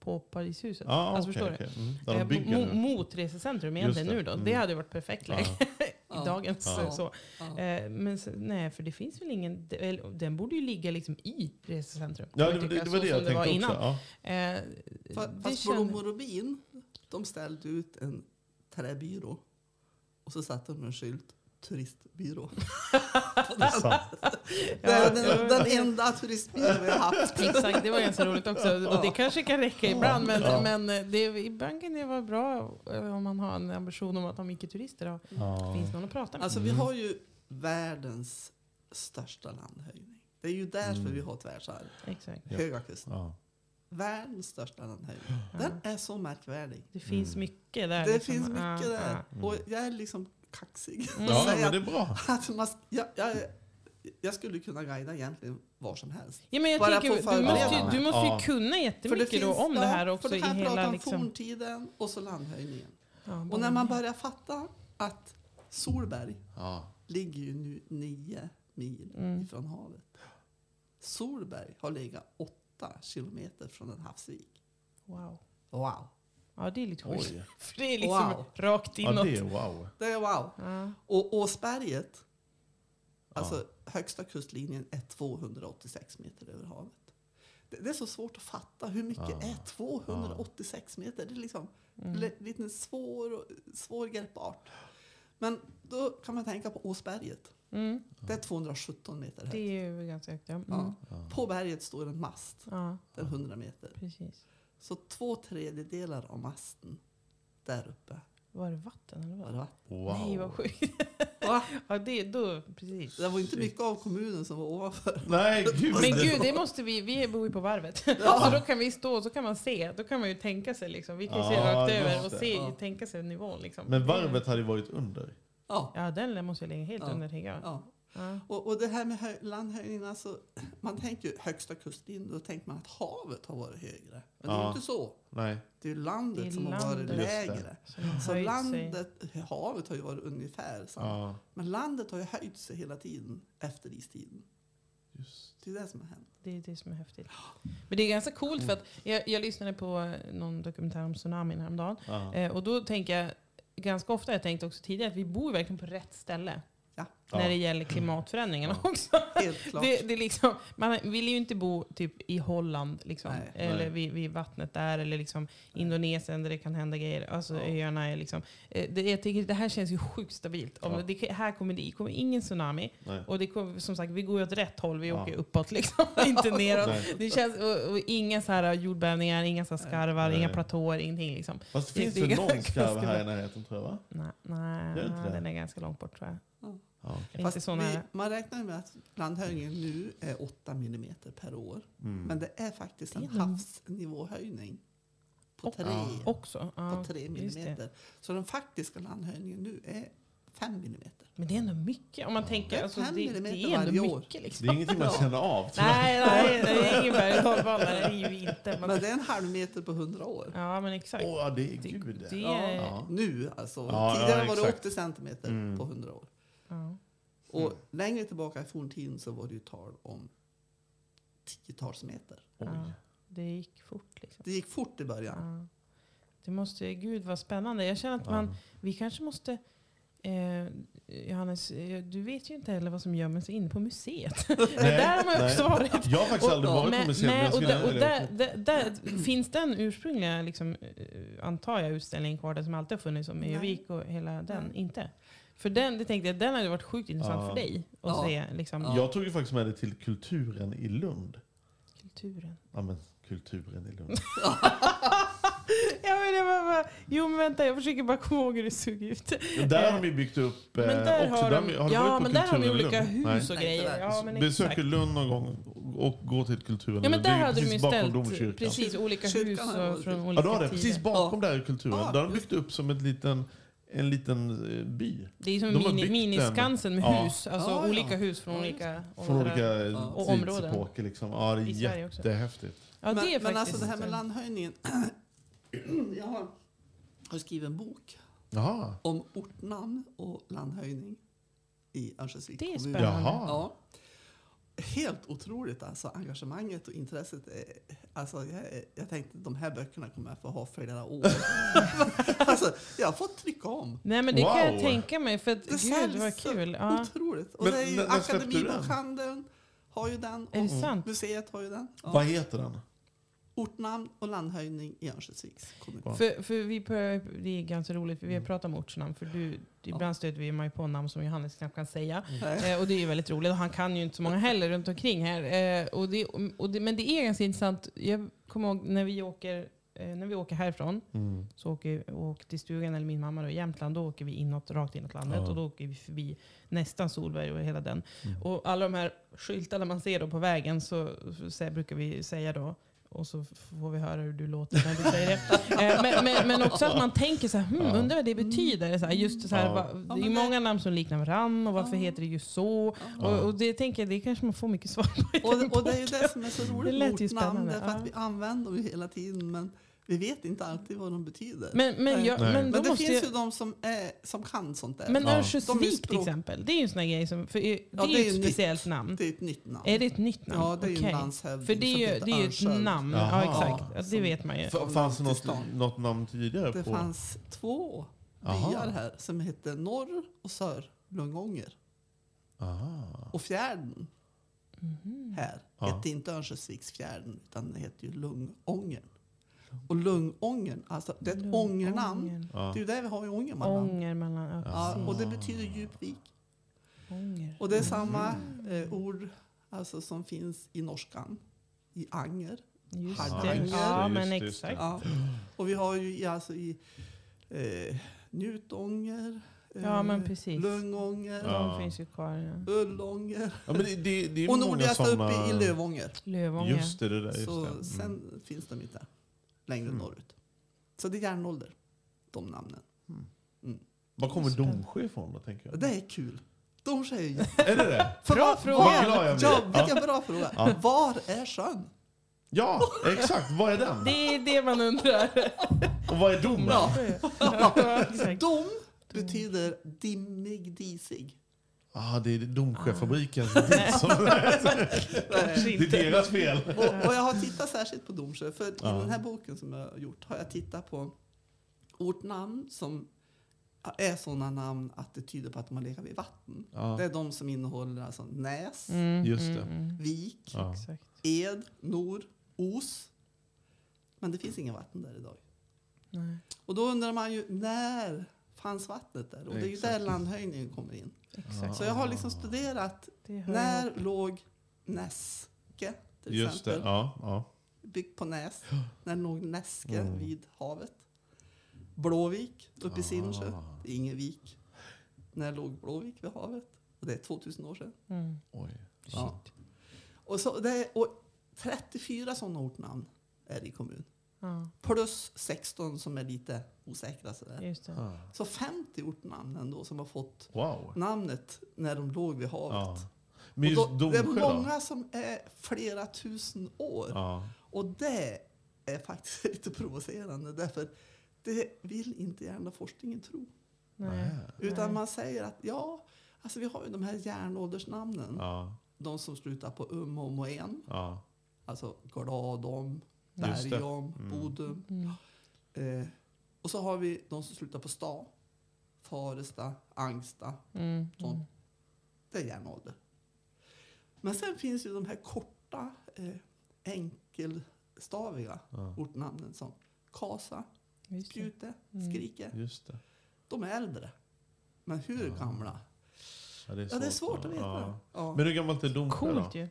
på Paradishuset. Ja, alltså förstår okej. du? Mm. Eh, mo- mot resecentrum egentligen det. nu då. Mm. Det hade ju varit perfekt läge [LAUGHS] i Ja. dagens Ja. så. Ja. Eh, Men så, nej, för det finns väl ingen, det- eller, den borde ju ligga liksom i resecentrum. Ja, det, det, det var så det jag tänkte också. innan. Ja. Eh, Fa- det Fast känner- Blom och Rubin De ställde ut en träbyrå och så satte de en skylt turistbyrå. [LAUGHS] Det är sant. Den, den enda turistbyrån vi har haft. Exakt, det var ganska roligt också. [LAUGHS] Och det kanske kan räcka ibland, men, men det, ibland kan det vara bra eh, om man har en ambition om att ha mycket turister och Ja. finns någon att prata med. Alltså vi har ju världens största landhöjning. Det är ju därför vi har ett världsarv. Exakt. Ja. Höga kusten. Ja. Världens största landhöjning. Den är så märkvärdig. Det finns mycket där. Det liksom. finns mycket Ja, där. ja. Och jag är liksom kaxig. Ja, men det är bra. att man, jag, jag, jag skulle kunna guida egentligen var som helst. Ja, men jag Bara tänker, du måste ju, du måste ju Ja. kunna jättemycket då om ja, det här också för i då kan prata hela om liksom... forntiden och så landhöjningen. Ja, Och när man börjar fatta att Solberg Ja. ligger ju nu nio mil Mm. ifrån havet. Solberg har legat åtta kilometer från en havsvik. Wow. Wow. Ja, det är lite sjukt. Oj. [LAUGHS] För det är liksom Wow. rakt Ja, inåt. det är wow. Det är wow. Ja. Och Åsberget, alltså högsta kustlinjen är 286 meter över havet. Det, det är så svårt att fatta hur mycket är 286 meter. Det är liksom li- lite svår, svårgreppbart. Men då kan man tänka på Åsberget. Mm. Det är 217 meter högt. Det är ju ganska högt, ja. Mm. Ja. På berget står en mast. Ja, Den är 100 meter. precis. Så två tredjedelar av masten där uppe Var det vatten eller var vad? det vatten. wow. Nej, vad sjukt. Va? [LAUGHS] Ja, det, då, precis. Det var inte mycket av kommunen som var ovanför. Nej, gud. Men gud, det måste vi, vi bor ju på varvet. [LAUGHS] Så då kan vi stå och så kan man se. Då kan man ju tänka sig liksom. Vi kan ju se Ja, rakt just över och se, Ja. tänka sig nivån liksom. Men varvet hade ju varit under. Ja. Ja, den måste ju ligga helt Ja. under tänker jag. ja. Ja. Och, och det här med hö- landhöjningen, alltså, man tänker ju högsta kustlinjen, då tänker man att havet har varit högre. Men det är Ja. inte så. Nej. Det är landet Det är som har landet. varit Just det. lägre. Har Så sig. landet, havet har ju varit ungefär samma. Ja, Men landet har ju höjt sig hela tiden efter istiden. just. Det är det som har hänt. Det är det som är häftigt. Men det är ganska coolt för att jag, jag lyssnade på någon dokumentär om tsunamin häromdagen. Ja. Eh, och då tänker jag, ganska ofta har jag tänkt också tidigare, att vi bor verkligen på rätt ställe. Ja. När Ja. det gäller klimatförändringarna också. [LAUGHS] Helt klart. Det, det är liksom, man vill ju inte bo typ i Holland, liksom, Nej. eller Nej. vid, vid vattnet där, eller liksom Indonesien där det kan hända grejer. Alltså Ja. öarna är liksom... Eh, det, jag tycker det här känns ju sjukt stabilt. Om Ja. det, här kommer det kommer ingen tsunami. Nej. Och det kommer, som sagt, vi går ju åt rätt håll. Vi Ja. åker uppåt liksom, [LAUGHS] inte neråt. Det känns, och, och inga så här jordbävningar, inga så här skarvar, Nej. inga platåer, ingenting liksom. Fast det finns det någon skarv här i närheten tror jag va? Nej, nej Gör inte det? den är ganska långt bort tror jag. Ja. Inte Fast vi, man räknar ju med att landhöjningen nu är 8 millimeter per år. Mm. Men det är faktiskt Det är en havsnivåhöjning på Och- 3 Också. Ja, det. millimeter. Så den faktiska landhöjningen nu är 5 millimeter. Men det är ändå mycket. Om man tänker, Det är alltså, det, det millimeter är ändå varje år. mycket. Det Liksom. är ingenting man känner av. Nej, nej, det är ingen berg och dalbana. Det är ju inte. Men Men, det är en halv meter på 100 år. ja, men exakt. Åh, ja, det är Det- gud. det- Ja, Ja. Nu alltså. Ja, Tidigare ja, var det exakt. 80 centimeter Mm. på 100 år. Och längre tillbaka i forntiden så var det ju tal om tiotals meter. Oj. Ja, det gick fort liksom. Det gick fort i början. Ja. Det måste, gud vad spännande. Jag känner att man, vi kanske måste Eh, Johannes, eh, du vet ju inte heller vad som gömmer sig inne på museet. [LAUGHS] det där har man ju Nej. också varit. Jag har faktiskt aldrig varit på Men- museet. nej, och där, och där, där, där finns den ursprungliga, liksom, eh, antar jag, utställningen kvar, den som alltid har funnits om Nej. Övik och hela den? Nej. Inte? För den, det tänkte jag, den hade varit sjukt intressant Ja. för dig att Ja. se liksom, Ja. Jag tog ju faktiskt med det till Kulturen i Lund. kulturen. Ja, men Kulturen i Lund. [LAUGHS] Ja, men det var bara, jo men vänta, jag försöker bara komma ihåg hur det såg ut. Men där har de ju byggt upp... eh, Men där också, har de, har du ja, varit på men där har de Kulturen i olika Lund? hus och Nej, grejer. inte Ja, men Besök exakt. Lund någon gång och gå till Kulturen. Ja, men där hade de ju ställt precis olika Kyrkan hus har och från olika Ja, du har det. tider. Precis bakom där i Kulturen. Ja, där har de byggt upp som ett liten, en liten eh, by. Det är som De mini, miniskansen med Ja. hus. Alltså Ja, ja. olika hus från Ja, olika Från olika Ja. Och områden. tidsepoker. Liksom. Ja, det är I Sverige också. jättehäftigt. Ja, det är men, men alltså det här med landhöjningen. [CLEARS THROAT] jag har, har skrivit en bok Jaha. om ortnamn och landhöjning i Örnsköldsviks Det är kommun. spännande. Jaha. Ja. Helt otroligt alltså, engagemanget och intresset. Är, alltså, jag, jag tänkte de här böckerna kommer jag få ha flera år. [LAUGHS] alltså, jag har fått trycka om. Nej men det kan jag Wow. tänka mig. För att, Det gud vad så kul. Ja. Otroligt. Och Men det är ju? Akademibokhandeln har ju den. Är det och sant? Museet har ju den. Ja. Vad heter den? Ortnamn och landhöjning i Örnsköldsviks kommun. För, för vi, det är ganska roligt, för vi har pratat om ortsnamn. För du, ibland stöter vi mig på namn som Johannes knappt kan säga. Nej. Eh, och det är ju väldigt roligt. Och han kan ju inte så många heller runt omkring här. Eh, och det, och det, men det är ganska intressant. Jag kommer ihåg när vi åker, eh, när vi åker härifrån, Mm. så åker vi åker till stugan, eller min mamma då, i Jämtland, då åker vi inåt, rakt inåt landet. Ja. Och då åker vi förbi nästan Solberg och hela den. Mm. Och alla de här skyltarna man ser då på vägen, så, så brukar vi säga då, och så får vi höra hur du låter när du säger det. [LAUGHS] Eh, men, men, men också att man tänker så här, hmm, Ja. undrar vad det betyder. Så här, just så här, Ja. va, det är många namn som liknar varandra och varför Ja. heter det just så? Ja. Och, och det tänker jag, det kanske man får mycket svar på. Och, och det är ju det som är så roligt med ortnamn, därför att vi använder dem hela tiden men vi vet inte alltid vad de betyder. Men, men, jag, men då Men det måste finns jag, ju de som, är, som kan sånt där. Men Ja. Örnsköldsvik till exempel, det är ju en sån här grej som, för det är Ja, ju det är ett nytt. speciellt namn. det är ett nytt namn. Är det ett nytt namn? Ja, det är ju en landshövding För det är ju, det är ett namn. Ja, Jaha. exakt. Ja, det Som- vet man ju. Fanns det något, något namn tidigare? Det på? fanns två byar här som hette Norr och Sör Lungånger. Aha. Och fjärden Mhm. här Ja. hette inte Örnsköldsviksfjärden utan det hette ju Lungångern. Och Lungångern, alltså det är ett ångernamn. Ja. Det är ju det vi har i Ångermanland. Ånger mellan... Ja, och det betyder djupvik. Ånger. Och det är samma eh, ord alltså, som finns i norskan. I anger. Just Hardanger. det. Ja, men exakt. Ja. Och vi har ju i- alltså i eh, Njutånger, eh, Ja, men precis. Lungånger, Ja. De finns ju kvar. Ja. Ullånger Ja, men det, det, det är och nordligast uppe i Lövånger. Lövånger. Just det, det där. Just Så det. Mm. sen finns de inte längre Mm. norrut. Så det är järnålder, de namnen. Var kommer Domsjö ifrån då, tänker jag? Det är kul. Domsjö är ju [LAUGHS] Är det det? För Bra fråga. var-. Ja, vilken bra fråga. Ja. Var är sjön? Ja, exakt. Vad är den? Det är det man undrar. [LAUGHS] Och vad är domen? Ja. Dom betyder dimmig, disig. Ah, det är Domsjöfabrikens dis som [LAUGHS] [LAUGHS] Det är deras fel. Och, och jag har tittat särskilt på Domsjö, för Ja. i den här boken som jag har gjort har jag tittat på ortnamn som är sådana namn att det tyder på att de har legat vid vatten. Ja. Det är de som innehåller alltså Näs, Mm, Just mm, det. mm. Vik, Ja. Ed, Nor, Os. Men det finns inga vatten där idag. Nej, Och då undrar man ju, när fanns vattnet där? Och det är ju där landhöjningen kommer in. exakt. Så jag har liksom studerat, Det när ihop. låg Näske till Just det. exempel? Ja, ja. Byggt på Näs. När låg Näske Mm. vid havet? Blåvik uppe i. Ah. Det är ingen vik. När låg Blåvik vid havet? Och det är 2000 år sedan. Mm. Oj. Ja. Och, så det är, och 34 sådana ortnamn är det i kommun. Ja, Plus 16 som är lite osäkra. Sådär. just det. Ah. Så 50 ortnamn ändå som har fått Wow. namnet när de låg vid havet. Ja. Men då, det är Domsjö då? många som är flera tusen år. Ja. Och det är faktiskt [LAUGHS] lite provocerande därför det vill inte gärna forskningen tro. Nej. Utan Nej. man säger att ja, alltså vi har ju de här järnåldersnamnen. Ja. De som slutar på um, om och en. Ja. Alltså Gladom. Bergom, Mm. Bodum. Mm. Eh, och så har vi de som slutar på sta. Faresta, Angsta. Mm. Sånt. Mm. Det är järnålder. Men sen finns ju de här korta, eh, enkelstaviga Ja. ortnamnen som Kasa, Just. Spjute, Mm. Skrike. Just det. De är äldre. Men hur gamla? Ja, det är Ja, det är svårt att veta. Ja. Ja. Men hur gammalt är Domsjö Coolt då? ju.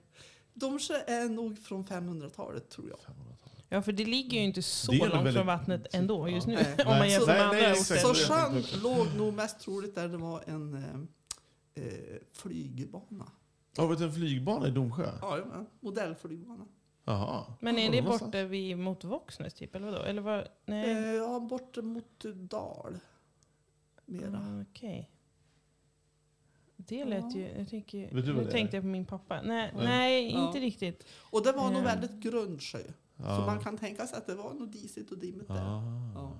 Domsjö är nog från 500-talet tror jag. 500-talet. Ja, för det ligger ju inte så långt väldigt- från vattnet ändå just nu. Nej. Om man jämför med andra. Så sjön låg nog mest troligt där det var en eh, eh, flygbana. Har vi en flygbana i Domsjö? Ja, ja, modellflygbana. Jaha. Men är Var det borta vid, mot Våxnäs typ, eller vadå? Eller vad? Nej. Eh, ja, bort mot Dal. Mera. Ah, Okej. Det lät ju... Jag tänker, nu tänkte är? jag på min pappa. Nej, Nej. nej Ja. inte riktigt. Och det var nog Ja. väldigt grund sjö. Ja. Så man kan tänka sig att det var nog disigt och dimmigt där. Ah. Ja.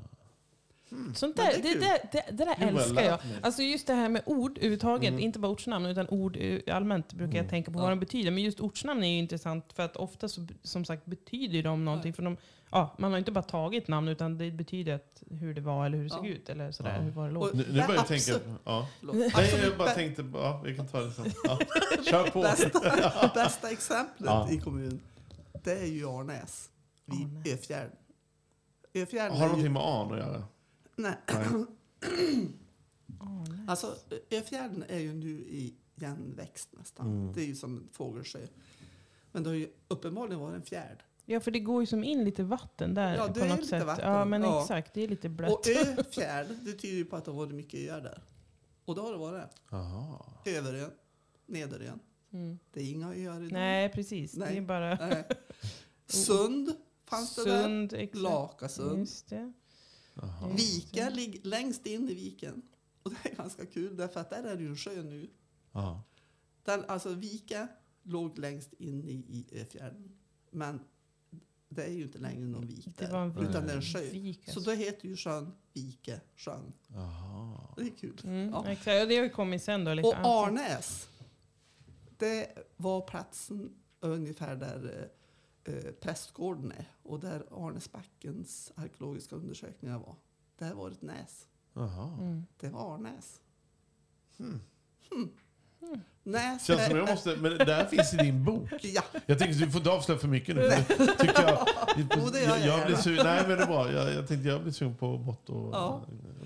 Sånt Men där, det är det, det, det där älskar jag. Alltså just det här med ord överhuvudtaget, Mm. inte bara ortsnamn utan ord allmänt brukar jag Mm. tänka på Ja. vad de betyder. Men just ortsnamn är ju intressant för att ofta så, som sagt betyder de någonting. För de, ja, man har inte bara tagit namn utan det betyder att hur det var eller hur det såg Ja. ut. Eller sådär, Ja. hur var det låg. Nu, nu börjar jag tänka... Ja. Nej, jag bara tänkte... Ja, vi kan ta det sen. Ja. [LAUGHS] Kör på. bästa, bästa exemplet Ja. i kommunen, det är ju Arnäs. vid Arnäs. Öfjärden. Öfjärden Har är någonting ju, med an att göra? nej, Nej. Arnäs. alltså Öfjärden är ju nu i igenväxt nästan. Mm. Det är ju som en fågelsjö. Men det har ju uppenbarligen varit en fjärd. Ja, för det går ju som in lite vatten där Ja, det på är något lite sätt. vatten. Ja, men Ja. exakt. Det är lite blött. Och [LAUGHS] Öfjärd, det tyder ju på att det har varit mycket öar där. Och det har det varit. Jaha. Överön, Nederön. Mm. Det är inga öar idag. Nej, precis. Det Nej. är bara Nej. [LAUGHS] Sund fanns det där. Sund. Exakt. Lakasund. Just det. Vika det. ligger längst in i viken. Och det är ganska kul därför att där är det ju en sjö nu. Ja. Den, alltså Vika låg längst in i, i Öfjärden. Men det är ju inte längre någon vik Det där. var en utan det är en sjö. vik, Så alltså. då heter ju sjön Vikesjön. Jaha. Det är kul. Mm, Ja. Exakt. Och det har ju kommit sen då. Liksom. Och Arnäs, det var platsen ungefär där eh, eh, prästgården är och där Arnäsbackens arkeologiska undersökningar var. Där var ett näs. Mm. Det var Arnäs. Hmm. Hmm. Känns som är- jag måste, men det här finns i din bok. [LAUGHS] Ja, Jag tänker du får inte avslöja för mycket nu. för det Tycker jag, [LAUGHS] det jag, jag jag blir sugen, nej men det är bra. Jag, jag tänkte jag blir sugen på bort och, Ja.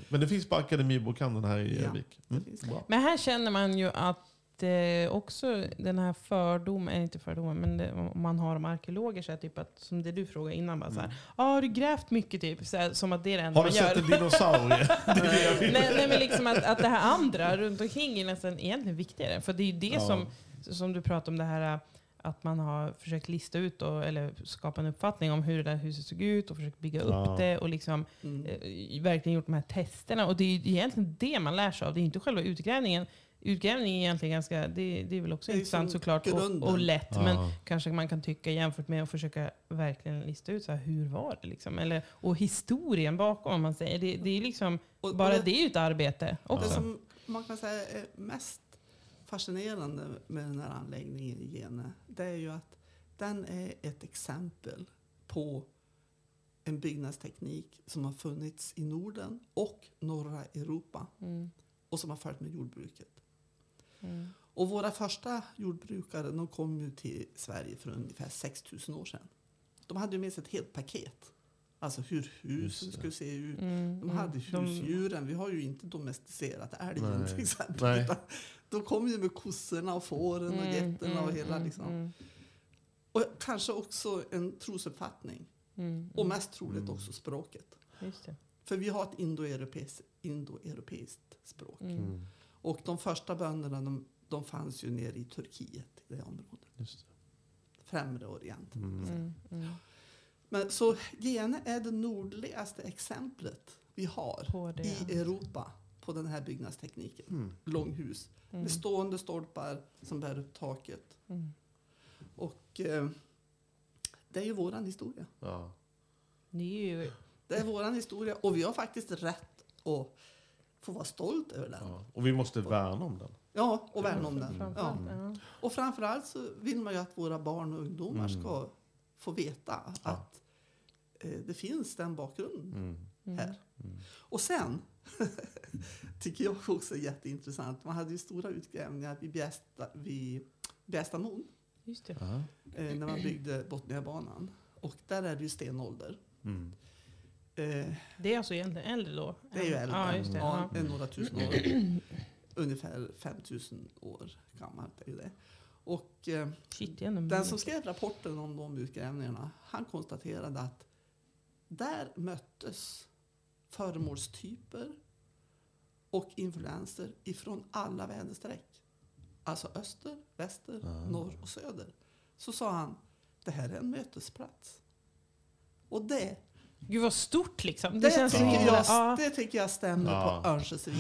Men det finns på Akademibokhandeln här i Ja, Örnsköldsvik. det Mm. Men här känner man ju att eh, också den här fördomen, inte fördomen, men det, om man har om arkeologer, så här, typ att, som det du frågade innan, bara så här, ah, har du grävt mycket? Typ, så här, som att det är det enda. Har du man sett gör. en dinosaurie? [LAUGHS] Det är det jag vill. nej, nej, men liksom att, att det här andra runt omkring är nästan egentligen viktigare. För det är ju det Ja. som, som du pratar om, det här att man har försökt lista ut och, eller skapa en uppfattning om hur det där huset såg ut och försökt bygga upp Ja. det och liksom Mm. eh, verkligen gjort de här testerna. Och det är ju egentligen det man lär sig av. Det är inte själva utgrävningen. Utgrävning är egentligen ganska, det, det är väl också Det är intressant såklart och, grunden. och lätt. Ja. Men kanske man kan tycka jämfört med att försöka verkligen lista ut så här, hur var det liksom? Eller, och historien bakom om man säger. Det, det är liksom, Och- och bara det- det är ju ett arbete Det också. som man kan säga är mest fascinerande med den här anläggningen i Gene, det är ju att den är ett exempel på en byggnadsteknik som har funnits i Norden och norra Europa Mm. och som har följt med jordbruket. Mm. Och våra första jordbrukare de kom ju till Sverige för ungefär 6000 år sedan. De hade ju med sig ett helt paket. Alltså hur husen skulle se ut. Mm. De hade De- husdjuren. Vi har ju inte domesticerat älgen Nej. till exempel. Nej. De kom ju med kossorna och fåren och Mm, getterna och mm, hela mm, liksom. mm, Och kanske också en trosuppfattning. mm, Och mm. mest troligt också språket. Just det. För vi har ett indoeuropeiskt, indoeuropeiskt språk. Mm. Mm. Och de första bönderna de, de fanns ju nere i Turkiet, i det området. Just Främre Orienten. det. Mm. Mm. Mm. Men så Gene är det nordligaste exemplet vi har det. i Europa på den här byggnadstekniken. Mm. Långhus Mm. med stående stolpar som bär upp taket. Mm. Och eh, det är ju våran historia. Ja. Det är ju Det är våran historia och vi har faktiskt rätt att få vara stolt över den. Ja. Och vi måste värna om den. Ja, och värna om den. Ja. framförallt, ja. Och framförallt så vill man ju att våra barn och ungdomar Mm. ska få veta att eh, det finns den bakgrunden Mm. här. Och sen [LAUGHS] tycker jag också är jätteintressant. Man hade ju stora utgrävningar vid Bjästa, vid Bjästamon Just det. Ja. eh, när man byggde Botniabanan. Och där är det ju stenålder. Mm. Eh, Det är alltså egentligen äldre då? det är ju äldre. Ja, just det. Ja, Ja. några tusen år. Ungefär 5000 år gammalt är ju det. Och eh, Shit, det är ändå den som skrev rapporten om de utgrävningarna, han konstaterade att där möttes föremålstyper och influenser ifrån alla väderstreck. Alltså öster, väster, Ah. norr och söder. Så sa han, det här är en mötesplats. Och det, Gud vad stort liksom. Det, det, känns så tycker, jag, Ja, det tycker jag stämmer Ja. på Örnsköldsvik.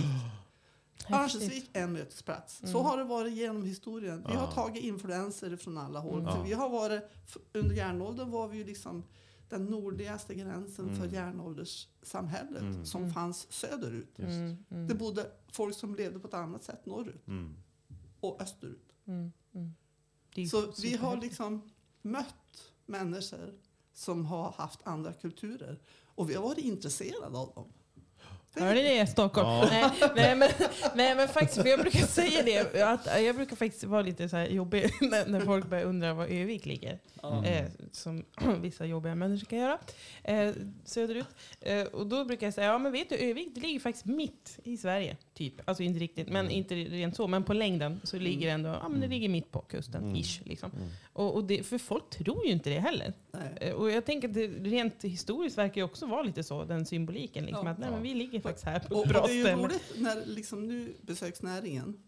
Örnsköldsvik är en mötesplats. Så Mm. har det varit genom historien. Vi har Ja. tagit influenser från alla håll. Mm. För Ja. vi har varit, under järnåldern var vi ju liksom den nordligaste gränsen för Mm. järnålderssamhället Mm. som Mm. fanns söderut. Mm, mm, Det bodde folk som levde på ett annat sätt norrut Mm. och österut. mm, mm. Så vi har liksom mött människor som har haft andra kulturer. Och vi har varit intresserade av dem. Hörde ni det Stockholm? Nej, nej, men, nej men faktiskt, för jag brukar säga det. Att jag brukar faktiskt vara lite så här jobbig [LAUGHS] när, när folk börjar undra var Övik ligger. Eh, som [CLEARS THROAT] vissa jobbiga människor kan göra. Eh, söderut. Eh, och då brukar jag säga, ja men vet du Övik det ligger faktiskt mitt i Sverige. Typ. Alltså inte riktigt, men inte rent så. Men på längden så ligger det ändå, ja men det ligger mitt på kusten. Ish, liksom. Och, och det, för folk tror ju inte det heller. Nej. Eh, Och jag tänker att det rent historiskt verkar ju också vara lite så, den symboliken. Liksom, Ja. att nej, men vi ligger faktiskt här på Och, ett bra det är ju ställe. roligt när liksom nu besöksnäringen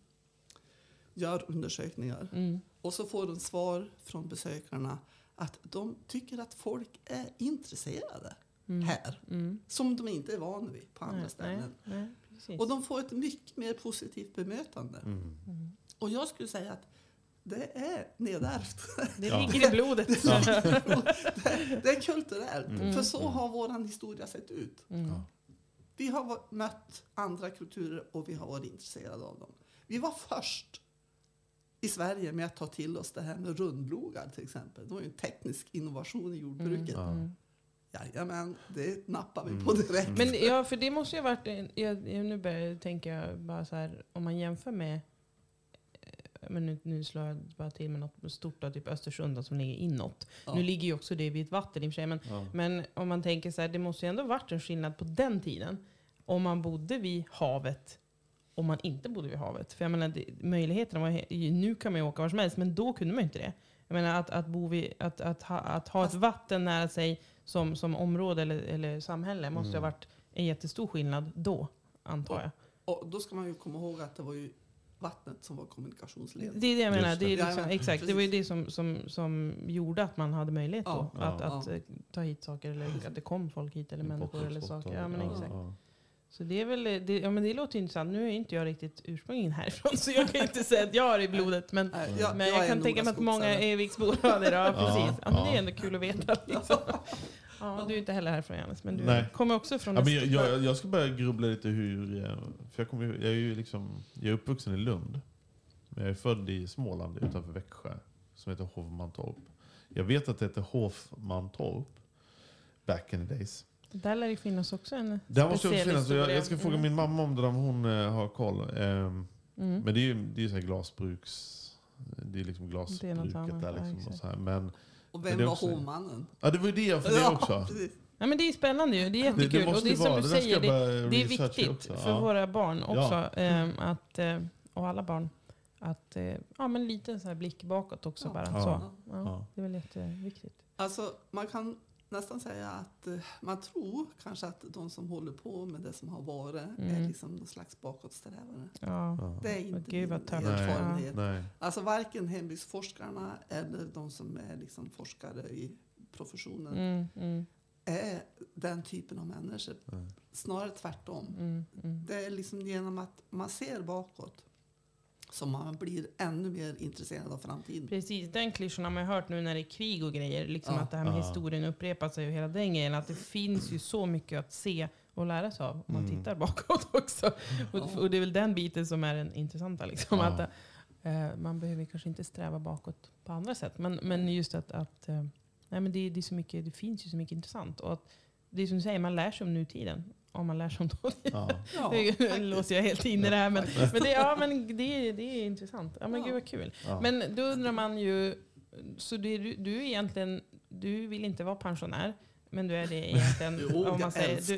gör undersökningar Mm. och så får de svar från besökarna att de tycker att folk är intresserade här. Som de inte är vana vid på andra Mm. Nej, ställen. nej, precis. Och de får ett mycket mer positivt bemötande. Mm. Och jag skulle säga att det är nedärvt. Det Ja. ligger i blodet. [LAUGHS] det är kulturellt. Mm. För så har vår historia sett ut. Ja. Vi har mött andra kulturer och vi har varit intresserade av dem. Vi var först i Sverige med att ta till oss det här med rundlogar till exempel. Det var ju en teknisk innovation i jordbruket. Mm. Jajamän, det nappar vi på direkt. Men ja, för det måste ju ha varit, en- jag, jag, nu börjar jag tänka bara så här, om man jämför med, eh, men nu, nu slår jag bara till med något stort, då, typ Östersund då, som ligger inåt. Ja. Nu ligger ju också det vid ett vatten i och för sig, men, Ja. men om man tänker så här, det måste ju ändå varit en skillnad på den tiden. Om man bodde vid havet, om man inte bodde vid havet. För jag menar, det, möjligheterna var, nu kan man ju åka var som helst, men då kunde man ju inte det. Jag menar att, att, bo vid, att, att, ha, att ha ett vatten nära sig som, som område eller, eller samhälle måste ju ha varit en jättestor skillnad då, antar jag. Och då ska man ju komma ihåg att det var ju vattnet som var kommunikationsled. Det är det jag menar. Just Det, är det. liksom, exakt. det var ju det som, som, som gjorde att man hade möjlighet då. Ja, att ja. att eh, ta hit saker, eller att det kom folk hit, eller människor eller saker. Ja, men exakt. Så det är väl, det, ja men det låter intressant. Nu är inte jag riktigt ursprungligen härifrån, [LAUGHS] så jag kan inte säga att jag har det i blodet. Men, Nej, men jag, är kan tänka mig att många. Eviksbor har det. Ja, precis. Ja, men det är ändå kul att veta. Liksom. [LAUGHS] Ja, du är inte heller härifrån Johannes, men du Nej. kommer också från Ja, men jag, jag, jag ska börja grubbla lite hur... eh, För jag, kommer, jag är ju liksom, jag är uppvuxen i Lund. Men jag är född i Småland utanför Växjö. Som heter Hovmantorp. Jag vet att det heter Hofmantorp. Back in the days. Där lär det finnas också en Där måste jag finnas. så Jag, jag ska fråga Mm. min mamma om det om hon eh, har koll. Ehm, Mm. Men det är ju det är så här glasbruks... Det är liksom Det är glasbruket annat, där. ja, Liksom, och så här. Men, Och Men vem det är var också- hovmannen? ja, det var ju det jag funderade också. precis. Ja, men det är spännande ju. Det är Det, jättekul. det och måste det är som vara. du Det säger, det, det är viktigt också. för Ja. våra barn också. Ja. ehm, att, eh, och alla barn. Att, eh, ja, men lite så här blick bakåt också Ja. bara. Ja. Så. Ja, Ja. Det är väl jätteviktigt. Alltså, man kan nästan säga att eh, man tror kanske att de som håller på med det som har varit är Mm. liksom någon slags bakåtsträvare. Ja. Det är inte Gud, min erfarenhet. Nej. Alltså varken hembygdsforskarna eller de som är liksom forskare i professionen Mm, mm, är den typen av människor. Nej. Snarare tvärtom. mm, mm. Det är liksom genom att man ser bakåt som man blir ännu mer intresserad av framtiden. Precis, den klyschan har man hört nu när det är krig och grejer. Liksom Ja. att det här med Ja. historien upprepar sig och hela den grejen. Att det finns ju så mycket att se och lära sig av om man Mm. tittar bakåt [LAUGHS] också. Och, och det är väl den biten som är den intressanta. Liksom, Ja. att, eh, man behöver kanske inte sträva bakåt på andra sätt. Men, men just att, att eh, nej, men det, det, är så mycket, det finns ju så mycket intressant. Och att, det är som du säger, man lär sig om nutiden. Om man lär sig om dåtiden. Ja. Nu låser jag helt in i det här. Men, men, det, ja, men det, är- det är intressant. Ja, men Ja. gud vad kul. Ja. Men då undrar man ju, så det, du, du är egentligen, du vill inte vara pensionär, men du är det [LAUGHS] egentligen. Jo, om man säger. Du, du,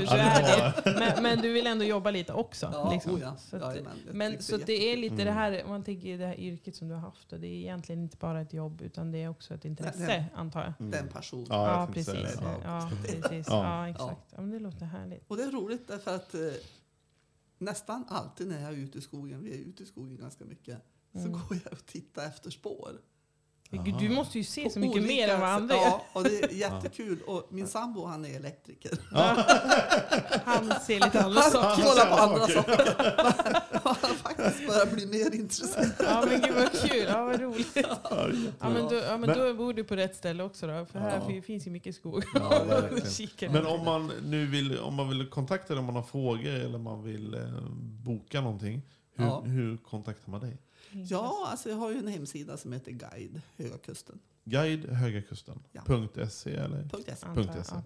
du, du är det. Men, men du vill ändå jobba lite också. Ja, liksom. oh ja. Så att, jag men så det är lite det här, om man tänker det här yrket som du har haft, och det är egentligen inte bara ett jobb, utan det är också ett intresse, Nej. antar jag. Mm. Den passion. Ja, Ja, precis. det. Ja, [LAUGHS] precis. Ja. Ja, exakt. Ja, men det låter härligt. Och det är roligt därför att eh, nästan alltid när jag är ute i skogen, vi är ute i skogen ganska mycket, så Mm. går jag och tittar efter spår. Gud, du måste ju se På så mycket mer än vad andra gör. Ja, och det är jättekul. Och min sambo han är elektriker. [LAUGHS] Han ser lite andra Han saker. kollar på andra saker. [LAUGHS] Han har faktiskt börjat bli mer intresserad. Ja men gud vad kul, ja vad roligt. Ja men, då, ja, men Men- då bor du på rätt ställe också då, för här Ja. fin- finns ju mycket skog. Ja. [LAUGHS] Men om man nu vill, om man vill kontakta dig, om man har frågor eller man vill eh, boka någonting. Hur, Ja. hur kontaktar man dig? Ja, alltså jag har ju en hemsida som heter Guide Höga Kusten. Guide Höga Kusten. Ja. .se eller? Punkt S. Antar Punkt jag. SE.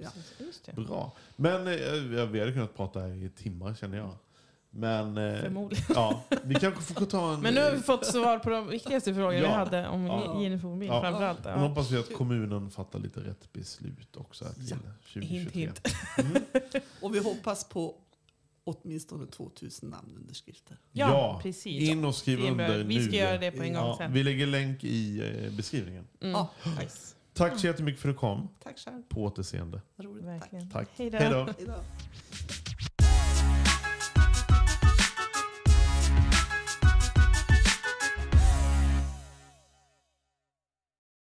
Ja. Bra. Men eh, vi hade kunnat prata här i timmar känner jag. Men eh, Förmodligen. ja, vi kanske får ta en... Men nu har vi fått svar på de viktigaste frågorna vi Ja. hade om Ja. Mobil Ja. framförallt. Nu Ja. hoppas vi att kommunen fattar lite rätt beslut också till Ja. 2023. Hint, [LAUGHS] Mm. Och vi hoppas på åtminstone 2000 namnunderskrifter. Ja, Ja, precis. In och skriv under Vi ska nu. göra det på en gång Ja, sen. vi lägger länk i eh, beskrivningen. Mm. Ja, Nice. Tack så jättemycket för att du kom. tack själv. på återseende. Roligt. Verkligen. Tack. Tack. Hej då.